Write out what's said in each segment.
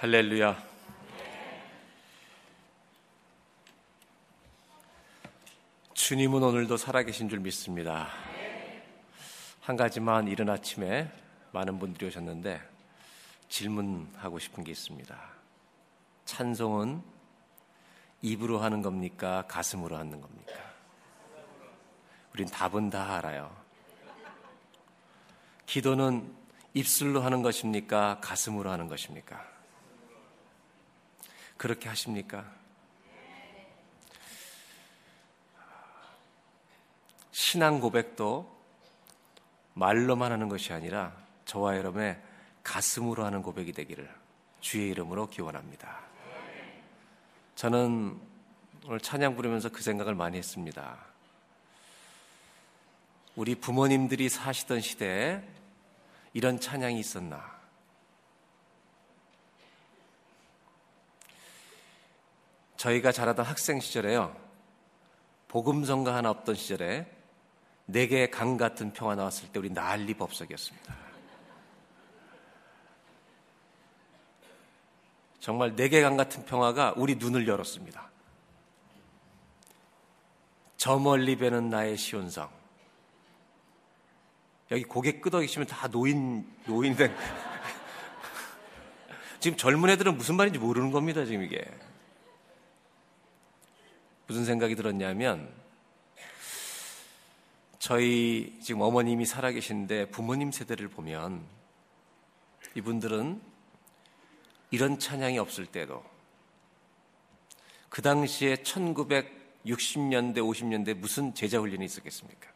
할렐루야. 주님은 오늘도 살아계신 줄 믿습니다. 한 가지만 이른 아침에 많은 분들이 오셨는데 질문하고 싶은 게 있습니다. 찬송은 입으로 하는 겁니까? 가슴으로 하는 겁니까? 우린 답은 다 알아요. 기도는 입술로 하는 것입니까? 가슴으로 하는 것입니까? 그렇게 하십니까? 신앙 고백도 말로만 하는 것이 아니라 저와 여러분의 가슴으로 하는 고백이 되기를 주의 이름으로 기원합니다. 저는 오늘 찬양 부르면서 그 생각을 많이 했습니다. 우리 부모님들이 사시던 시대에 이런 찬양이 있었나? 저희가 자라던 학생 시절에요. 복음성가 하나 없던 시절에 내게 강 같은 평화 나왔을 때 우리 난리 법석이었습니다. 정말 내게 강 같은 평화가 우리 눈을 열었습니다. 저 멀리 배는 나의 시온성. 여기 고개 끄덕이시면 다 노인, 노인된. 지금 젊은 애들은 무슨 말인지 모르는 겁니다, 지금 이게. 무슨 생각이 들었냐면, 저희 지금 어머님이 살아계신데 부모님 세대를 보면 이분들은 이런 찬양이 없을 때도 그 당시에 1960년대, 50년대 무슨 제자 훈련이 있었겠습니까?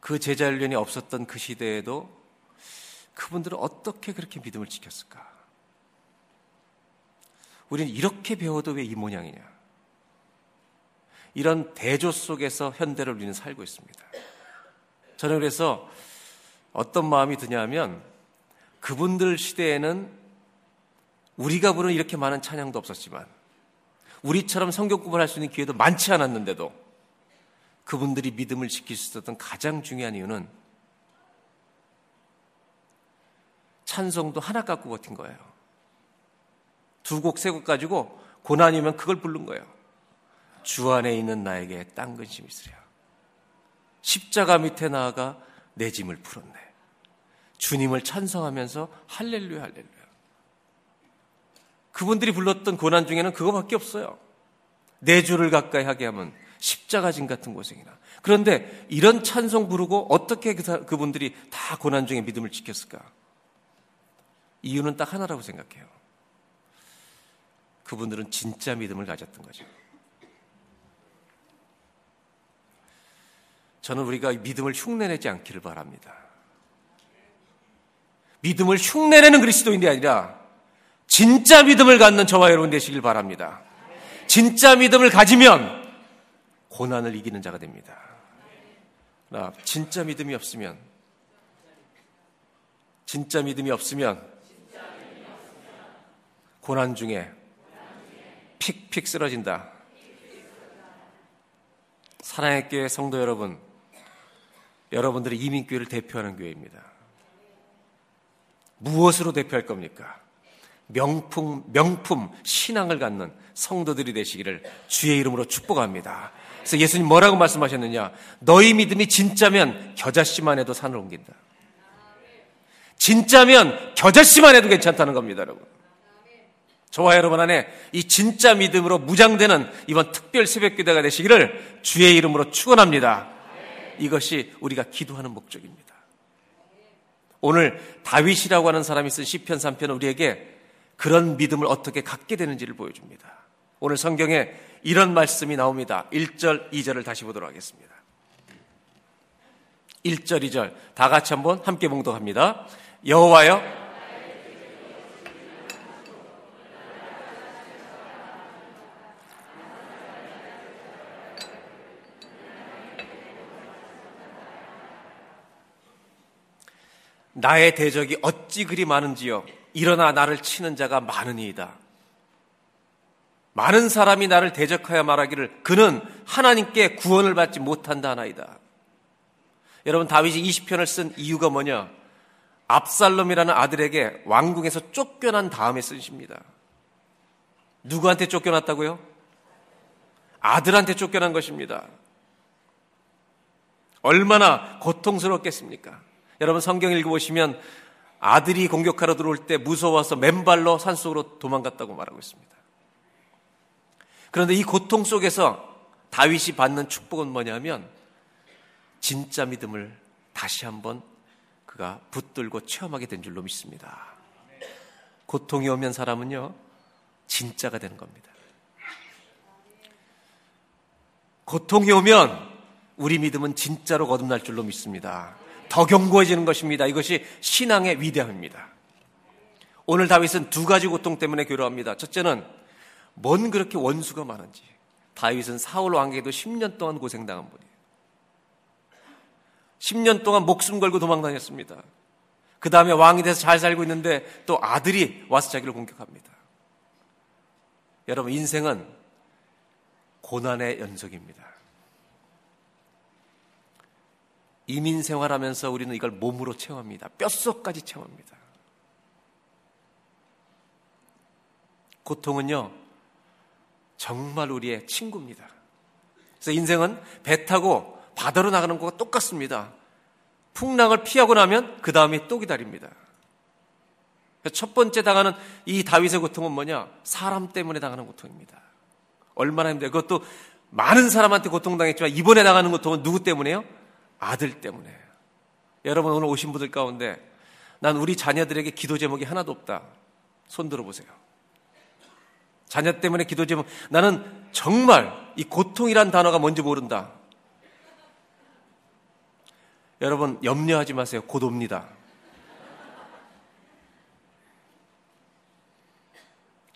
그 제자 훈련이 없었던 그 시대에도 그분들은 어떻게 그렇게 믿음을 지켰을까? 우리는 이렇게 배워도 왜 이 모양이냐? 이런 대조 속에서 현대를 우리는 살고 있습니다. 저는 그래서 어떤 마음이 드냐면 그분들 시대에는 우리가 부르는 이렇게 많은 찬양도 없었지만 우리처럼 성경 구분할 수 있는 기회도 많지 않았는데도 그분들이 믿음을 지킬 수 있었던 가장 중요한 이유는 찬송도 하나 갖고 버틴 거예요. 두 곡, 세 곡 가지고 고난이면 그걸 부른 거예요. 주 안에 있는 나에게 딴 근심 있으랴. 십자가 밑에 나아가 내 짐을 풀었네. 주님을 찬성하면서 할렐루야 할렐루야. 그분들이 불렀던 고난 중에는 그거밖에 없어요. 내 주를 가까이 하게 하면 십자가 진 같은 고생이나. 그런데 이런 찬송 부르고 어떻게 그 그분들이 다 고난 중에 믿음을 지켰을까? 이유는 딱 하나라고 생각해요. 그분들은 진짜 믿음을 가졌던 거죠. 저는 우리가 믿음을 흉내내지 않기를 바랍니다. 믿음을 흉내내는 그리스도인이 아니라 진짜 믿음을 갖는 저와 여러분 되시길 바랍니다. 진짜 믿음을 가지면 고난을 이기는 자가 됩니다. 나 진짜 믿음이 없으면 진짜 믿음이 없으면 고난 중에 픽픽 쓰러진다. 사랑의 교회 성도 여러분, 여러분들의 이민교회를 대표하는 교회입니다. 무엇으로 대표할 겁니까? 명품, 명품, 신앙을 갖는 성도들이 되시기를 주의 이름으로 축복합니다. 그래서 예수님 뭐라고 말씀하셨느냐? 너희 믿음이 진짜면 겨자씨만 해도 산을 옮긴다. 진짜면 겨자씨만 해도 괜찮다는 겁니다, 여러분. 저와 여러분 안에 이 진짜 믿음으로 무장되는 이번 특별 새벽 기도가 되시기를 주의 이름으로 축원합니다. 이것이 우리가 기도하는 목적입니다. 오늘 다윗이라고 하는 사람이 쓴 시편 3편은 우리에게 그런 믿음을 어떻게 갖게 되는지를 보여줍니다. 오늘 성경에 이런 말씀이 나옵니다. 1절, 2절을 다시 보도록 하겠습니다. 1절, 2절 다 같이 한번 함께 봉독합니다. 여호와여 나의 대적이 어찌 그리 많은지요. 일어나 나를 치는 자가 많으니이다. 많은 사람이 나를 대적하여 말하기를 그는 하나님께 구원을 받지 못한다 하나이다. 여러분 다윗이 20편을 쓴 이유가 뭐냐? 압살롬이라는 아들에게 왕궁에서 쫓겨난 다음에 쓰십니다. 누구한테 쫓겨났다고요? 아들한테 쫓겨난 것입니다. 얼마나 고통스럽겠습니까? 여러분 성경 읽어보시면 아들이 공격하러 들어올 때 무서워서 맨발로 산속으로 도망갔다고 말하고 있습니다. 그런데 이 고통 속에서 다윗이 받는 축복은 뭐냐면 진짜 믿음을 다시 한번 그가 붙들고 체험하게 된 줄로 믿습니다. 고통이 오면 사람은요, 진짜가 되는 겁니다. 고통이 오면 우리 믿음은 진짜로 거듭날 줄로 믿습니다. 더 견고해지는 것입니다. 이것이 신앙의 위대함입니다. 오늘 다윗은 두 가지 고통 때문에 괴로워합니다. 첫째는 뭔 그렇게 원수가 많은지. 다윗은 사울 왕에게도 10년 동안 고생당한 분이에요. 10년 동안 목숨 걸고 도망 다녔습니다. 그 다음에 왕이 돼서 잘 살고 있는데 또 아들이 와서 자기를 공격합니다. 여러분, 인생은 고난의 연속입니다. 이민 생활하면서 우리는 이걸 몸으로 체험합니다. 뼛속까지 체험합니다. 고통은요, 정말 우리의 친구입니다. 그래서 인생은 배 타고 바다로 나가는 것과 똑같습니다. 풍랑을 피하고 나면 그 다음에 또 기다립니다. 첫 번째 당하는 이 다윗의 고통은 뭐냐? 사람 때문에 당하는 고통입니다. 얼마나 힘들어요. 그것도 많은 사람한테 고통당했지만 이번에 당하는 고통은 누구 때문에요? 아들 때문에. 여러분 오늘 오신 분들 가운데 난 우리 자녀들에게 기도 제목이 하나도 없다. 손 들어보세요. 자녀 때문에 기도 제목. 나는 정말 이 고통이란 단어가 뭔지 모른다. 여러분, 염려하지 마세요. 곧 옵니다.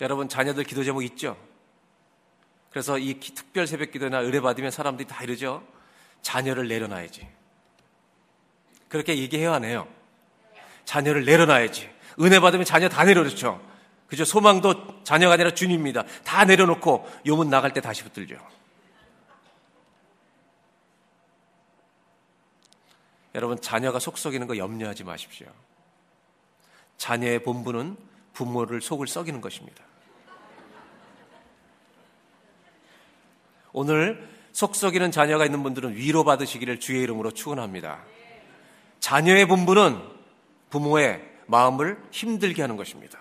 여러분, 자녀들 기도 제목 있죠? 그래서 이 특별 새벽 기도나 의뢰 받으면 사람들이 다 이러죠? 자녀를 내려놔야지. 그렇게 얘기해야 하네요. 자녀를 내려놔야지. 은혜 받으면 자녀 다 내려놓죠. 그죠? 소망도 자녀가 아니라 주님입니다. 다 내려놓고 요문 나갈 때 다시 붙들죠. 여러분, 자녀가 속 썩이는 거 염려하지 마십시오. 자녀의 본분은 부모를 속을 썩이는 것입니다. 오늘 속 썩이는 자녀가 있는 분들은 위로받으시기를 주의 이름으로 축원합니다. 자녀의 본분은 부모의 마음을 힘들게 하는 것입니다.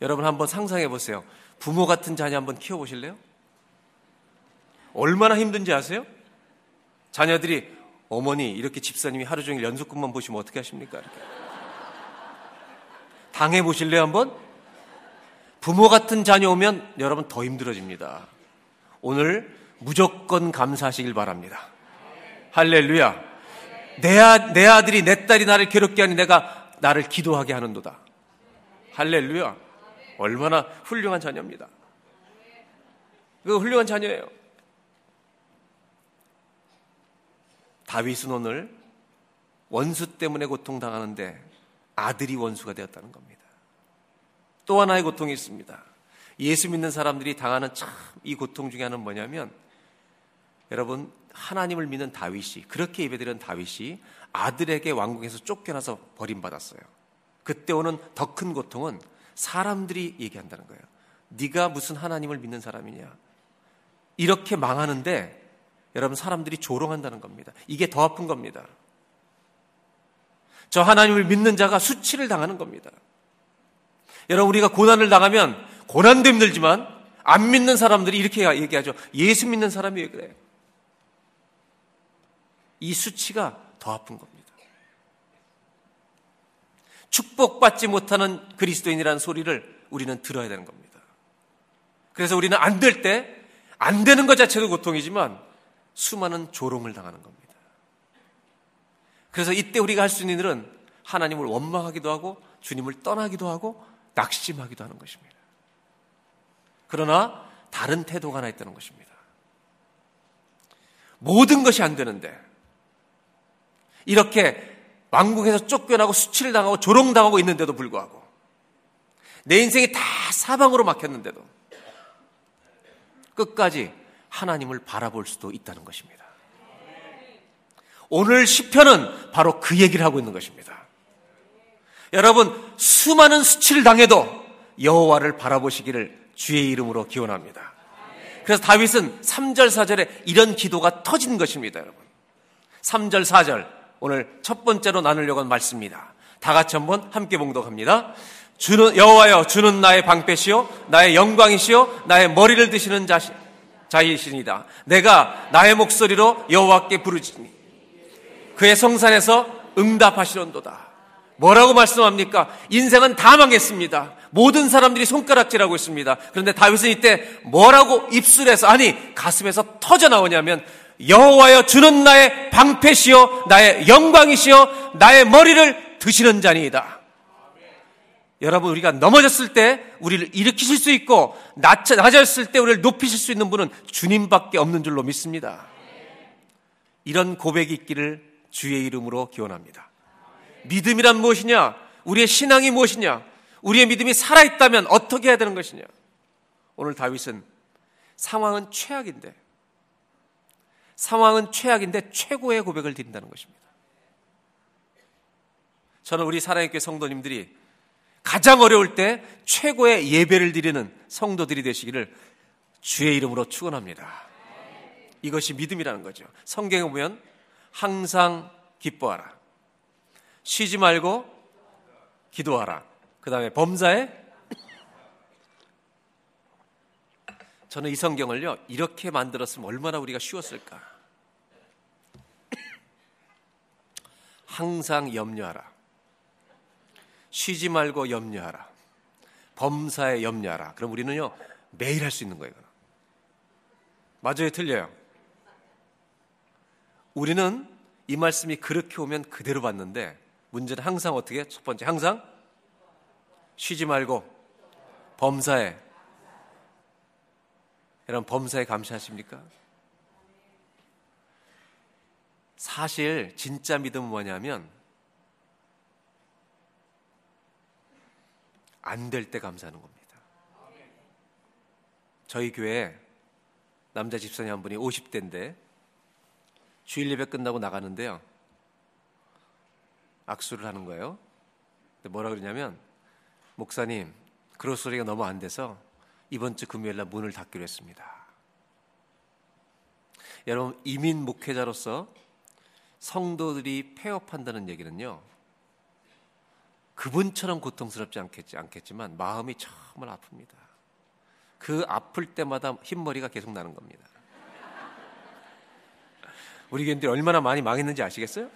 여러분 한번 상상해 보세요. 부모 같은 자녀 한번 키워보실래요? 얼마나 힘든지 아세요? 자녀들이 어머니 이렇게 집사님이 하루 종일 연속근만 보시면 어떻게 하십니까? 이렇게. 당해 보실래요 한번? 부모 같은 자녀 오면 여러분 더 힘들어집니다. 오늘 무조건 감사하시길 바랍니다. 할렐루야. 내, 아, 내 아들이 내 딸이 나를 괴롭게 하니 내가 나를 기도하게 하는도다. 할렐루야. 얼마나 훌륭한 자녀입니다. 그 훌륭한 자녀예요. 다윗은 오늘 원수 때문에 고통당하는데 아들이 원수가 되었다는 겁니다. 또 하나의 고통이 있습니다. 예수 믿는 사람들이 당하는 참 이 고통 중에 하나는 뭐냐면 여러분 하나님을 믿는 다윗이 그렇게 예배드리는 다윗이 아들에게 왕궁에서 쫓겨나서 버림받았어요. 그때 오는 더 큰 고통은 사람들이 얘기한다는 거예요. 네가 무슨 하나님을 믿는 사람이냐? 이렇게 망하는데 여러분 사람들이 조롱한다는 겁니다. 이게 더 아픈 겁니다. 저 하나님을 믿는 자가 수치를 당하는 겁니다. 여러분 우리가 고난을 당하면 고난도 힘들지만 안 믿는 사람들이 이렇게 얘기하죠. 예수 믿는 사람이 왜 그래? 이 수치가 더 아픈 겁니다. 축복받지 못하는 그리스도인이라는 소리를 우리는 들어야 되는 겁니다. 그래서 우리는 안 될 때, 안 되는 것 자체도 고통이지만 수많은 조롱을 당하는 겁니다. 그래서 이때 우리가 할 수 있는 일은 하나님을 원망하기도 하고 주님을 떠나기도 하고 낙심하기도 하는 것입니다. 그러나 다른 태도가 하나 있다는 것입니다. 모든 것이 안 되는데 이렇게 왕궁에서 쫓겨나고 수치를 당하고 조롱당하고 있는데도 불구하고 내 인생이 다 사방으로 막혔는데도 끝까지 하나님을 바라볼 수도 있다는 것입니다. 오늘 시편은 바로 그 얘기를 하고 있는 것입니다. 여러분 수많은 수치를 당해도 여호와를 바라보시기를 주의 이름으로 기원합니다. 그래서 다윗은 3절 4절에 이런 기도가 터진 것입니다, 여러분. 3절 4절 오늘 첫 번째로 나누려고 하는 말씀입니다. 다 같이 한번 함께 봉독합니다. 주는 여호와여 주는 나의 방패시요 나의 영광이시요 나의 머리를 드시는 자시, 자이시니다. 내가 나의 목소리로 여호와께 부르지니 그의 성산에서 응답하시는도다. 뭐라고 말씀합니까? 인생은 다 망했습니다. 모든 사람들이 손가락질하고 있습니다. 그런데 다윗은 이때 뭐라고 입술에서 아니 가슴에서 터져 나오냐면 여호와여 주는 나의 방패시요 나의 영광이시요 나의 머리를 드시는 자니이다. 여러분 우리가 넘어졌을 때 우리를 일으키실 수 있고 낮아졌을 때 우리를 높이실 수 있는 분은 주님밖에 없는 줄로 믿습니다. 이런 고백이 있기를 주의 이름으로 기원합니다. 믿음이란 무엇이냐? 우리의 신앙이 무엇이냐? 우리의 믿음이 살아있다면 어떻게 해야 되는 것이냐? 오늘 다윗은 상황은 최악인데, 상황은 최악인데 최고의 고백을 드린다는 것입니다. 저는 우리 사랑의 성도님들이 가장 어려울 때 최고의 예배를 드리는 성도들이 되시기를 주의 이름으로 축원합니다. 이것이 믿음이라는 거죠. 성경에 보면 항상 기뻐하라. 쉬지 말고 기도하라. 그 다음에 범사에 저는 이 성경을요, 이렇게 만들었으면 얼마나 우리가 쉬웠을까. 항상 염려하라. 쉬지 말고 염려하라. 범사에 염려하라. 그럼 우리는요, 매일 할 수 있는 거예요. 맞아요, 틀려요. 우리는 이 말씀이 그렇게 오면 그대로 받는데 문제는 항상 어떻게? 첫 번째, 항상 쉬지 말고 범사에 여러분 범사에 감시하십니까? 사실 진짜 믿음은 뭐냐면 안 될 때 감사하는 겁니다. 저희 교회 남자 집사님 한 분이 50대인데 주일 예배 끝나고 나가는데요. 악수를 하는 거예요. 뭐라 그러냐면 목사님 그럴 소리가 너무 안 돼서 이번 주 금요일 날 문을 닫기로 했습니다. 여러분 이민 목회자로서 성도들이 폐업한다는 얘기는요. 그분처럼 고통스럽지 않겠지 않겠지만 마음이 정말 아픕니다. 그 아플 때마다 흰머리가 계속 나는 겁니다. 우리 교인들이 얼마나 많이 망했는지 아시겠어요?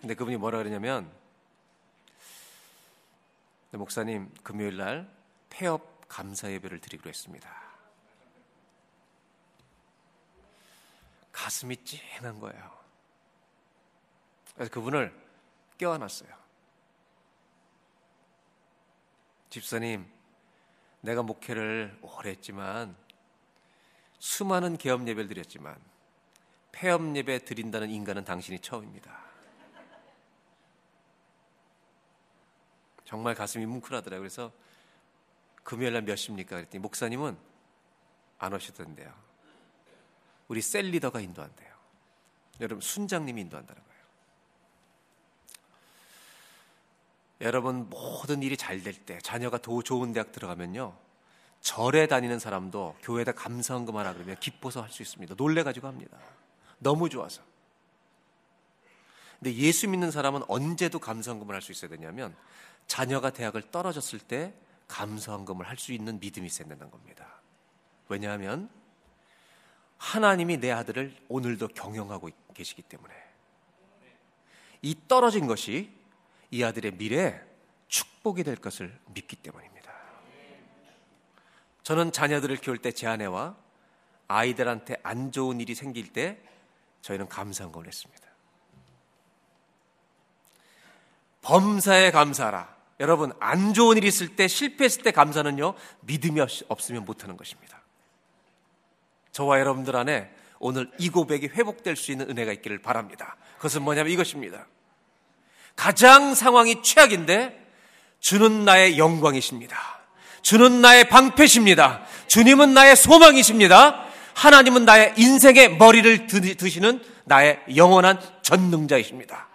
근데 그분이 뭐라 그러냐면 네, 목사님 금요일 날 폐업 감사 예배를 드리기로 했습니다. 가슴이 찡한 거예요. 그래서 그분을 껴안았어요. 집사님, 내가 목회를 오래 했지만 수많은 개업 예배를 드렸지만 폐업 예배 드린다는 인간은 당신이 처음입니다. 정말 가슴이 뭉클하더라고요. 그래서 금요일 날 몇 시입니까? 그랬더니 목사님은 안 오시던데요. 우리 셀 리더가 인도한대요. 여러분 순장님이 인도한다는 거예요. 여러분 모든 일이 잘 될 때 자녀가 더 좋은 대학 들어가면요. 절에 다니는 사람도 교회에다 감사헌금 하라 그러면 기뻐서 할 수 있습니다. 놀래 가지고 합니다. 너무 좋아서. 근데 예수 믿는 사람은 언제도 감사헌금을 할 수 있어야 되냐면 자녀가 대학을 떨어졌을 때 감사헌금을 할 수 있는 믿음이 있어야 된다는 겁니다. 왜냐하면 하나님이 내 아들을 오늘도 경영하고 계시기 때문에 이 떨어진 것이 이 아들의 미래에 축복이 될 것을 믿기 때문입니다. 저는 자녀들을 키울 때 제 아내와 아이들한테 안 좋은 일이 생길 때 저희는 감사한 걸 했습니다. 범사에 감사하라. 여러분, 안 좋은 일이 있을 때, 실패했을 때 감사는요, 믿음이 없으면 못하는 것입니다. 저와 여러분들 안에 오늘 이 고백이 회복될 수 있는 은혜가 있기를 바랍니다. 그것은 뭐냐면 이것입니다. 가장 상황이 최악인데, 주는 나의 영광이십니다. 주는 나의 방패십니다. 주님은 나의 소망이십니다. 하나님은 나의 인생의 머리를 드시는 나의 영원한 전능자이십니다.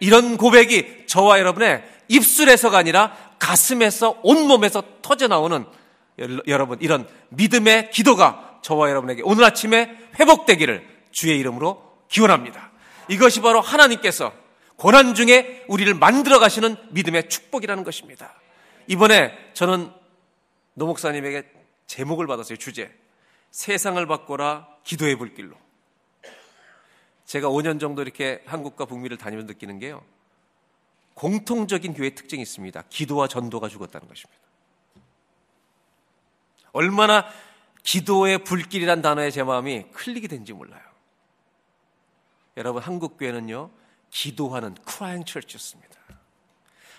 이런 고백이 저와 여러분의 입술에서가 아니라 가슴에서 온몸에서 터져나오는 여러분 이런 믿음의 기도가 저와 여러분에게 오늘 아침에 회복되기를 주의 이름으로 기원합니다. 이것이 바로 하나님께서 고난 중에 우리를 만들어 가시는 믿음의 축복이라는 것입니다. 이번에 저는 노 목사님에게 제목을 받았어요. 주제. 세상을 바꿔라 기도의 불길로. 제가 5년 정도 이렇게 한국과 북미를 다니면서 느끼는 게요. 공통적인 교회 특징이 있습니다. 기도와 전도가 죽었다는 것입니다. 얼마나 기도의 불길이란 단어에 제 마음이 클릭이 된지 몰라요. 여러분, 한국 교회는요, 기도하는 크라잉 철치였습니다.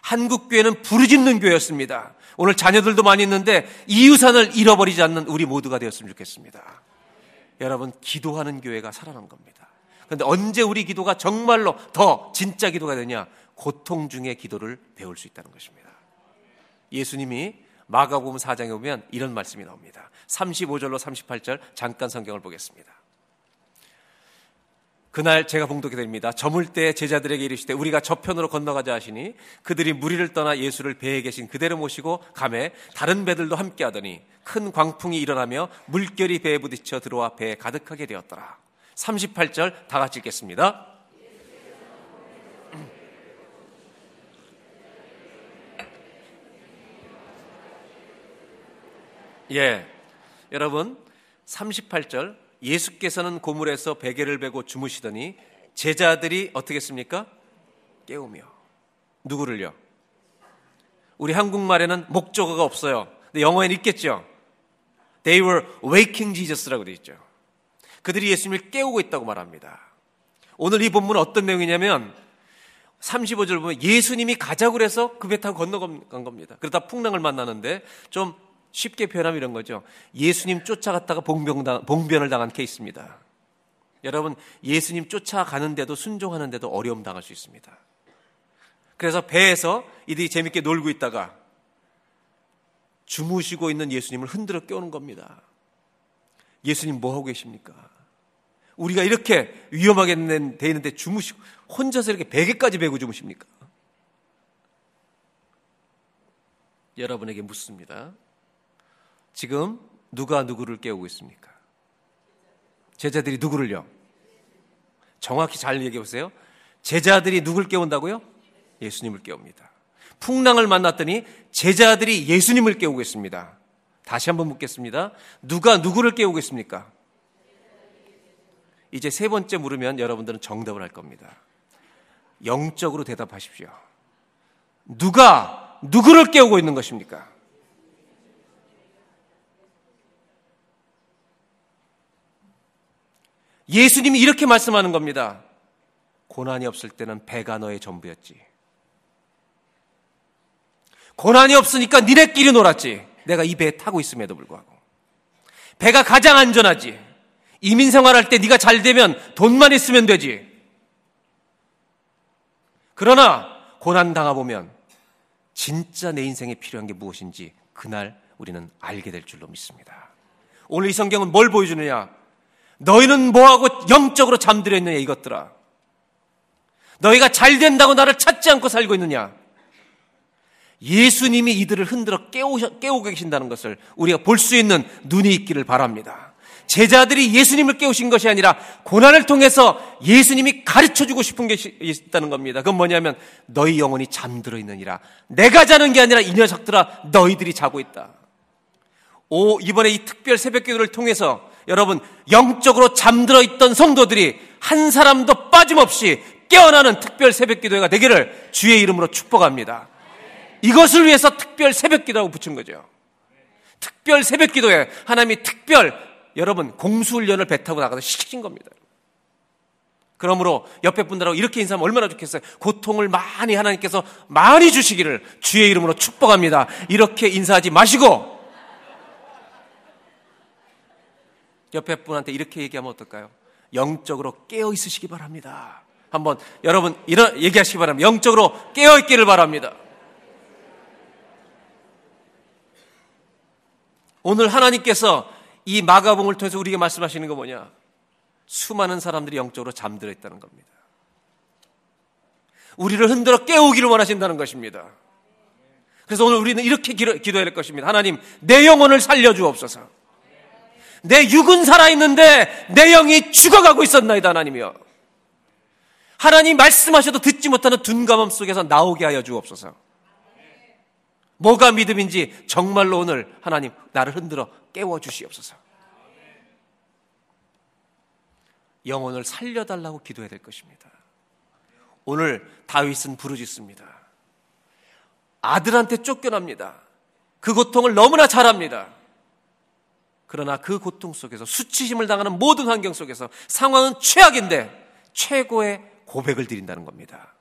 한국 교회는 부르짖는 교회였습니다. 오늘 자녀들도 많이 있는데 이유산을 잃어버리지 않는 우리 모두가 되었으면 좋겠습니다. 여러분, 기도하는 교회가 살아난 겁니다. 그런데 언제 우리 기도가 정말로 더 진짜 기도가 되냐? 고통 중의 기도를 배울 수 있다는 것입니다. 예수님이 마가복음 4장에 보면 이런 말씀이 나옵니다. 35절로 38절 잠깐 성경을 보겠습니다. 그날 제가 봉독이 됩니다. 저물 때 제자들에게 이르시되 우리가 저편으로 건너가자 하시니 그들이 무리를 떠나 예수를 배에 계신 그대로 모시고 감에 다른 배들도 함께 하더니 큰 광풍이 일어나며 물결이 배에 부딪혀 들어와 배에 가득하게 되었더라. 38절 다 같이 읽겠습니다. 예. 여러분, 38절 예수께서는 고물에서 베개를 베고 주무시더니 제자들이 어떻게 했습니까? 깨우며. 누구를요? 우리 한국말에는 목적어가 없어요. 근데 영어에는 있겠죠? They were waking Jesus라고 되어 있죠. 그들이 예수님을 깨우고 있다고 말합니다. 오늘 이 본문은 어떤 내용이냐면 35절 보면 예수님이 가자고 그래서 그 배 타고 건너간 겁니다. 그러다 풍랑을 만나는데 좀 쉽게 표현하면 이런 거죠. 예수님 쫓아갔다가 봉병당, 봉변을 당한 케이스입니다. 여러분, 예수님 쫓아가는데도 순종하는데도 어려움 당할 수 있습니다. 그래서 배에서 이들이 재밌게 놀고 있다가 주무시고 있는 예수님을 흔들어 깨우는 겁니다. 예수님 뭐 하고 계십니까? 우리가 이렇게 위험하게 돼 있는데 주무시고 혼자서 이렇게 베개까지 베고 주무십니까? 여러분에게 묻습니다. 지금 누가 누구를 깨우고 있습니까? 제자들이 누구를요? 정확히 잘 얘기해 보세요. 제자들이 누굴 깨운다고요? 예수님을 깨웁니다. 풍랑을 만났더니 제자들이 예수님을 깨우고 있습니다. 다시 한번 묻겠습니다. 누가 누구를 깨우고 있습니까? 이제 세 번째 물으면 여러분들은 정답을 할 겁니다. 영적으로 대답하십시오. 누가 누구를 깨우고 있는 것입니까? 예수님이 이렇게 말씀하는 겁니다. 고난이 없을 때는 배가 너의 전부였지. 고난이 없으니까 니네끼리 놀았지. 내가 이 배에 타고 있음에도 불구하고. 배가 가장 안전하지. 이민 생활할 때 네가 잘 되면 돈만 있으면 되지. 그러나 고난 당하 보면 진짜 내 인생에 필요한 게 무엇인지 그날 우리는 알게 될 줄로 믿습니다. 오늘 이 성경은 뭘 보여주느냐? 너희는 뭐하고 영적으로 잠들어 있느냐 이것들아. 너희가 잘 된다고 나를 찾지 않고 살고 있느냐. 예수님이 이들을 흔들어 깨우, 깨우고 계신다는 것을 우리가 볼 수 있는 눈이 있기를 바랍니다. 제자들이 예수님을 깨우신 것이 아니라 고난을 통해서 예수님이 가르쳐 주고 싶은 게 있다는 겁니다. 그건 뭐냐면 너희 영혼이 잠들어 있느니라. 내가 자는 게 아니라 이 녀석들아 너희들이 자고 있다. 오, 이번에 이 특별 새벽 기도를 통해서 여러분 영적으로 잠들어 있던 성도들이 한 사람도 빠짐없이 깨어나는 특별 새벽 기도회가 되기를 주의 이름으로 축복합니다. 이것을 위해서 특별 새벽 기도라고 붙인 거죠. 특별 새벽 기도회 하나님이 특별 여러분 공수훈련을 배 타고 나가서 시킨 겁니다. 그러므로 옆에 분들하고 이렇게 인사하면 얼마나 좋겠어요. 고통을 많이 하나님께서 많이 주시기를 주의 이름으로 축복합니다. 이렇게 인사하지 마시고 옆에 분한테 이렇게 얘기하면 어떨까요? 영적으로 깨어 있으시기 바랍니다. 한번 여러분 이런 얘기하시기 바랍니다. 영적으로 깨어 있기를 바랍니다. 오늘 하나님께서 이 마가봉을 통해서 우리에게 말씀하시는 거 뭐냐? 수많은 사람들이 영적으로 잠들어 있다는 겁니다. 우리를 흔들어 깨우기를 원하신다는 것입니다. 그래서 오늘 우리는 이렇게 기도, 기도해야 될 것입니다. 하나님, 내 영혼을 살려주옵소서. 내 육은 살아있는데 내 영이 죽어가고 있었나이다, 하나님이여. 하나님 말씀하셔도 듣지 못하는 둔감함 속에서 나오게 하여 주옵소서. 뭐가 믿음인지 정말로 오늘 하나님 나를 흔들어 깨워 주시옵소서. 영혼을 살려달라고 기도해야 될 것입니다. 오늘 다윗은 부르짖습니다. 아들한테 쫓겨납니다. 그 고통을 너무나 잘 압니다. 그러나 그 고통 속에서 수치심을 당하는 모든 환경 속에서 상황은 최악인데 최고의 고백을 드린다는 겁니다.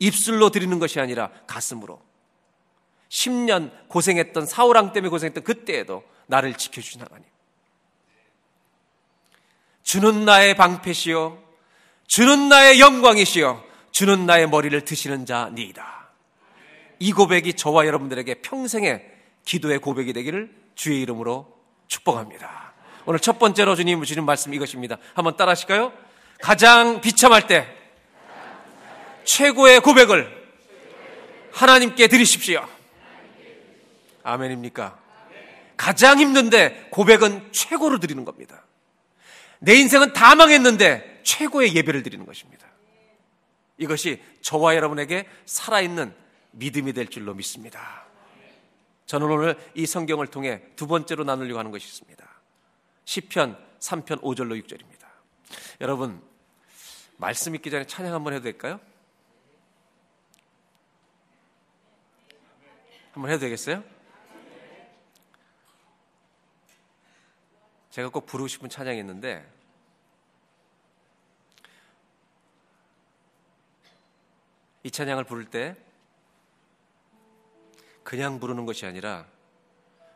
입술로 드리는 것이 아니라 가슴으로. 10년 고생했던 사우랑 때문에 고생했던 그때에도 나를 지켜주신 하나님. 주는 나의 방패시요. 주는 나의 영광이시요. 주는 나의 머리를 드시는 자니이다. 이 고백이 저와 여러분들에게 평생의 기도의 고백이 되기를 주의 이름으로 축복합니다. 오늘 첫 번째로 주님 주신 말씀 이것입니다. 한번 따라 하실까요? 가장 비참할 때 최고의 고백을 하나님께 드리십시오. 아멘입니까? 가장 힘든데 고백은 최고로 드리는 겁니다. 내 인생은 다 망했는데 최고의 예배를 드리는 것입니다. 이것이 저와 여러분에게 살아있는 믿음이 될 줄로 믿습니다. 저는 오늘 이 성경을 통해 두 번째로 나누려고 하는 것이 있습니다. 10편 3편 5절로 6절입니다. 여러분, 말씀 읽기 전에 찬양 한번 해도 될까요? 한번 해도 되겠어요? 제가 꼭 부르고 싶은 찬양이 있는데 이 찬양을 부를 때 그냥 부르는 것이 아니라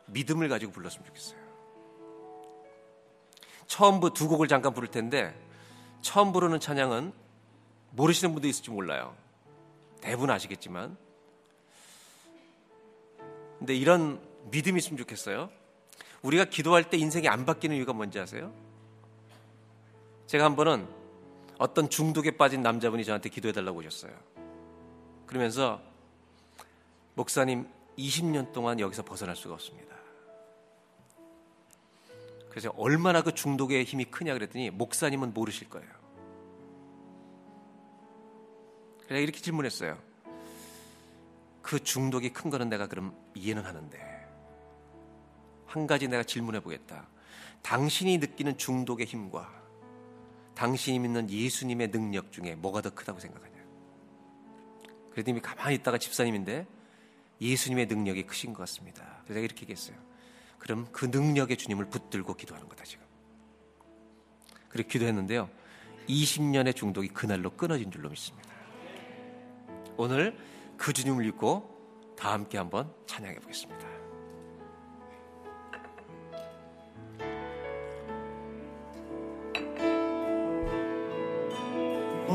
믿음을 가지고 불렀으면 좋겠어요. 처음 두 곡을 잠깐 부를 텐데 처음 부르는 찬양은 모르시는 분도 있을지 몰라요. 대부분 아시겠지만 근데 이런 믿음이 있으면 좋겠어요. 우리가 기도할 때 인생이 안 바뀌는 이유가 뭔지 아세요? 제가 한 번은 어떤 중독에 빠진 남자분이 저한테 기도해달라고 오셨어요. 그러면서 목사님 20년 동안 여기서 벗어날 수가 없습니다. 그래서 얼마나 그 중독의 힘이 크냐 그랬더니 목사님은 모르실 거예요. 그래서 이렇게 질문했어요. 그 중독이 큰 거는 내가 그럼 이해는 하는데 한 가지 내가 질문해 보겠다. 당신이 느끼는 중독의 힘과 당신이 믿는 예수님의 능력 중에 뭐가 더 크다고 생각하냐? 그랬더니 가만히 있다가 집사님인데 예수님의 능력이 크신 것 같습니다. 그래서 이렇게 얘기했어요. 그럼 그 능력의 주님을 붙들고 기도하는 거다 지금. 그렇게 기도했는데요. 20년의 중독이 그날로 끊어진 줄로 믿습니다. 오늘 그 주님을 믿고 다 함께 한번 찬양해 보겠습니다.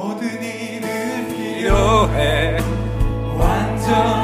모든 일을 필요해. 완전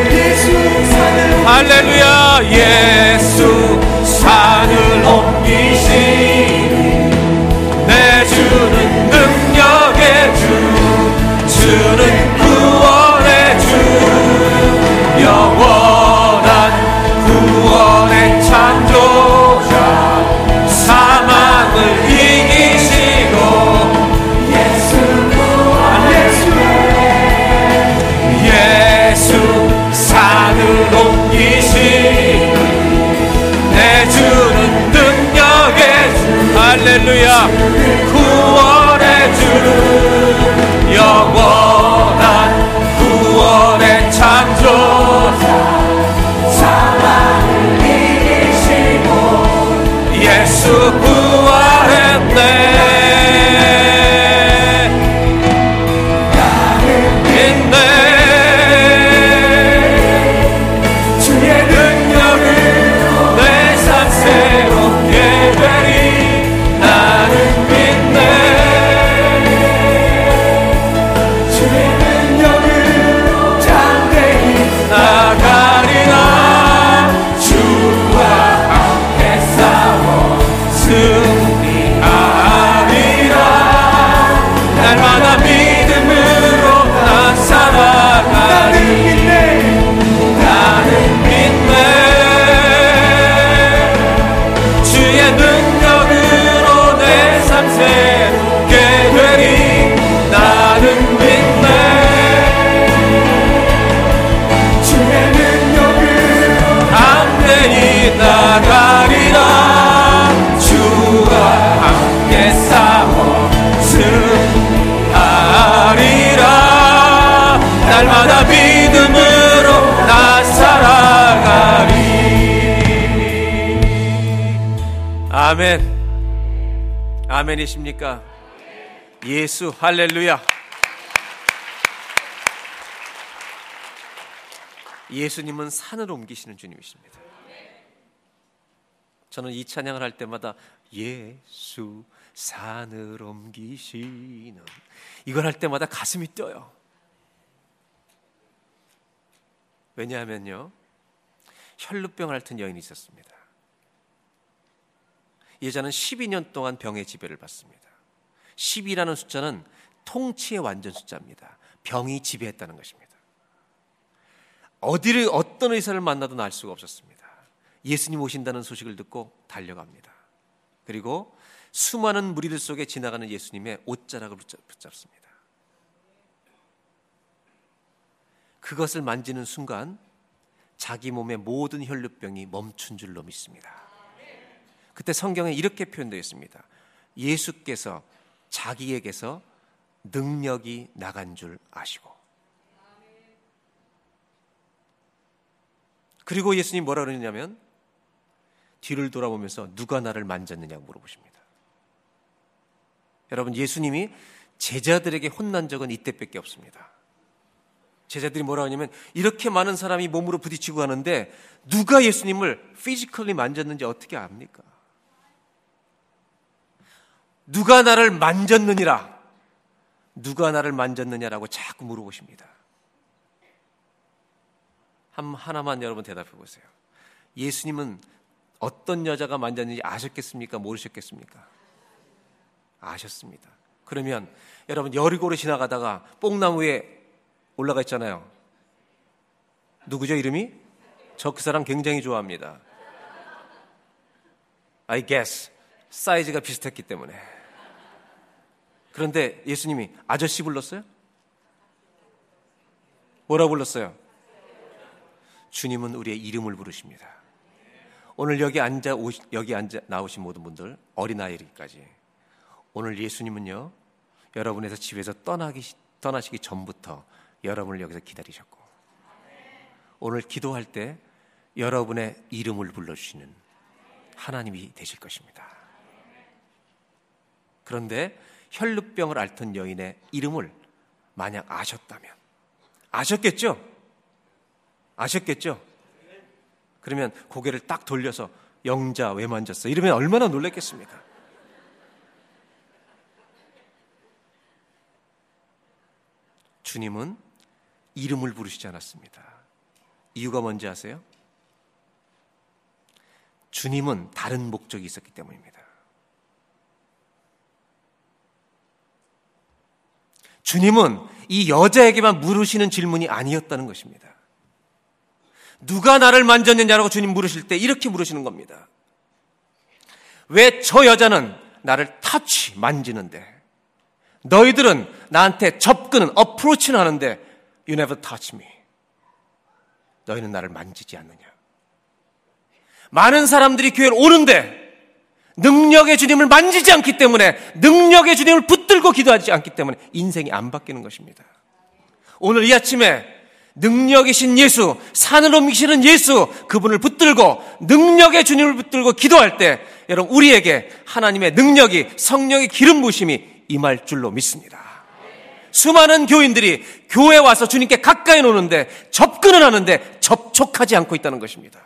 할렐루야 예수 산을 옮기시니 내 주는 능력의 주 주는 할렐루야. 구원의 주 영원 날마다 믿음으로 나 살아가리 아멘 아멘이십니까 예수 할렐루야 예수님은 산을 옮기시는 주님이십니다. 저는 이 찬양을 할 때마다 예수 산을 옮기시는 이걸 할 때마다 가슴이 뛰어요. 왜냐하면요. 혈루병을 앓던 여인이 있었습니다. 예자는 12년 동안 병의 지배를 받습니다. 10이라는 숫자는 통치의 완전 숫자입니다. 병이 지배했다는 것입니다. 어디를 어떤 의사를 만나도 날 수가 없었습니다. 예수님 오신다는 소식을 듣고 달려갑니다. 그리고 수많은 무리들 속에 지나가는 예수님의 옷자락을 붙잡습니다. 그것을 만지는 순간 자기 몸의 모든 혈류병이 멈춘 줄로 믿습니다. 그때 성경에 이렇게 표현되어 있습니다. 예수께서 자기에게서 능력이 나간 줄 아시고 그리고 예수님 뭐라 그러냐면 뒤를 돌아보면서 누가 나를 만졌느냐고 물어보십니다. 여러분 예수님이 제자들에게 혼난 적은 이때밖에 없습니다. 제자들이 뭐라 하냐면 이렇게 많은 사람이 몸으로 부딪히고 가는데 누가 예수님을 physically 만졌는지 어떻게 압니까? 누가 나를 만졌느니라? 누가 나를 만졌느냐라고 자꾸 물어보십니다. 한 하나만 여러분 대답해 보세요. 예수님은 어떤 여자가 만졌는지 아셨겠습니까? 모르셨겠습니까? 아셨습니다. 그러면 여러분 여리고로 지나가다가 뽕나무에 올라가 있잖아요. 누구죠 이름이? 저 그 사람 굉장히 좋아합니다. I guess 사이즈가 비슷했기 때문에. 그런데 예수님이 아저씨 불렀어요? 뭐라 불렀어요? 주님은 우리의 이름을 부르십니다. 오늘 여기 앉아 오시, 여기 앉아 나오신 모든 분들 어린 아이까지 오늘 예수님은요 여러분에서 집에서 떠나기 떠나시기 전부터 여러분을 여기서 기다리셨고 오늘 기도할 때 여러분의 이름을 불러주시는 하나님이 되실 것입니다. 그런데 혈루병을 앓던 여인의 이름을 만약 아셨다면 아셨겠죠? 아셨겠죠? 그러면 고개를 딱 돌려서 영자 왜 만졌어? 이러면 얼마나 놀랬겠습니까? 주님은 이름을 부르시지 않았습니다. 이유가 뭔지 아세요? 주님은 다른 목적이 있었기 때문입니다. 주님은 이 여자에게만 물으시는 질문이 아니었다는 것입니다. 누가 나를 만졌느냐라고 주님 물으실 때 이렇게 물으시는 겁니다. 왜 저 여자는 나를 타치 만지는데 너희들은 나한테 접근은 어프로치는 하는데 you never touch me. 너희는 나를 만지지 않느냐. 많은 사람들이 교회를 오는데 능력의 주님을 만지지 않기 때문에 능력의 주님을 붙들고 기도하지 않기 때문에 인생이 안 바뀌는 것입니다. 오늘 이 아침에 능력이신 예수, 산을 옮기시는 예수, 그분을 붙들고 능력의 주님을 붙들고 기도할 때 여러분 우리에게 하나님의 능력이 성령의 기름 부심이 임할 줄로 믿습니다. 수많은 교인들이 교회 와서 주님께 가까이 노는데 접근을 하는데 접촉하지 않고 있다는 것입니다.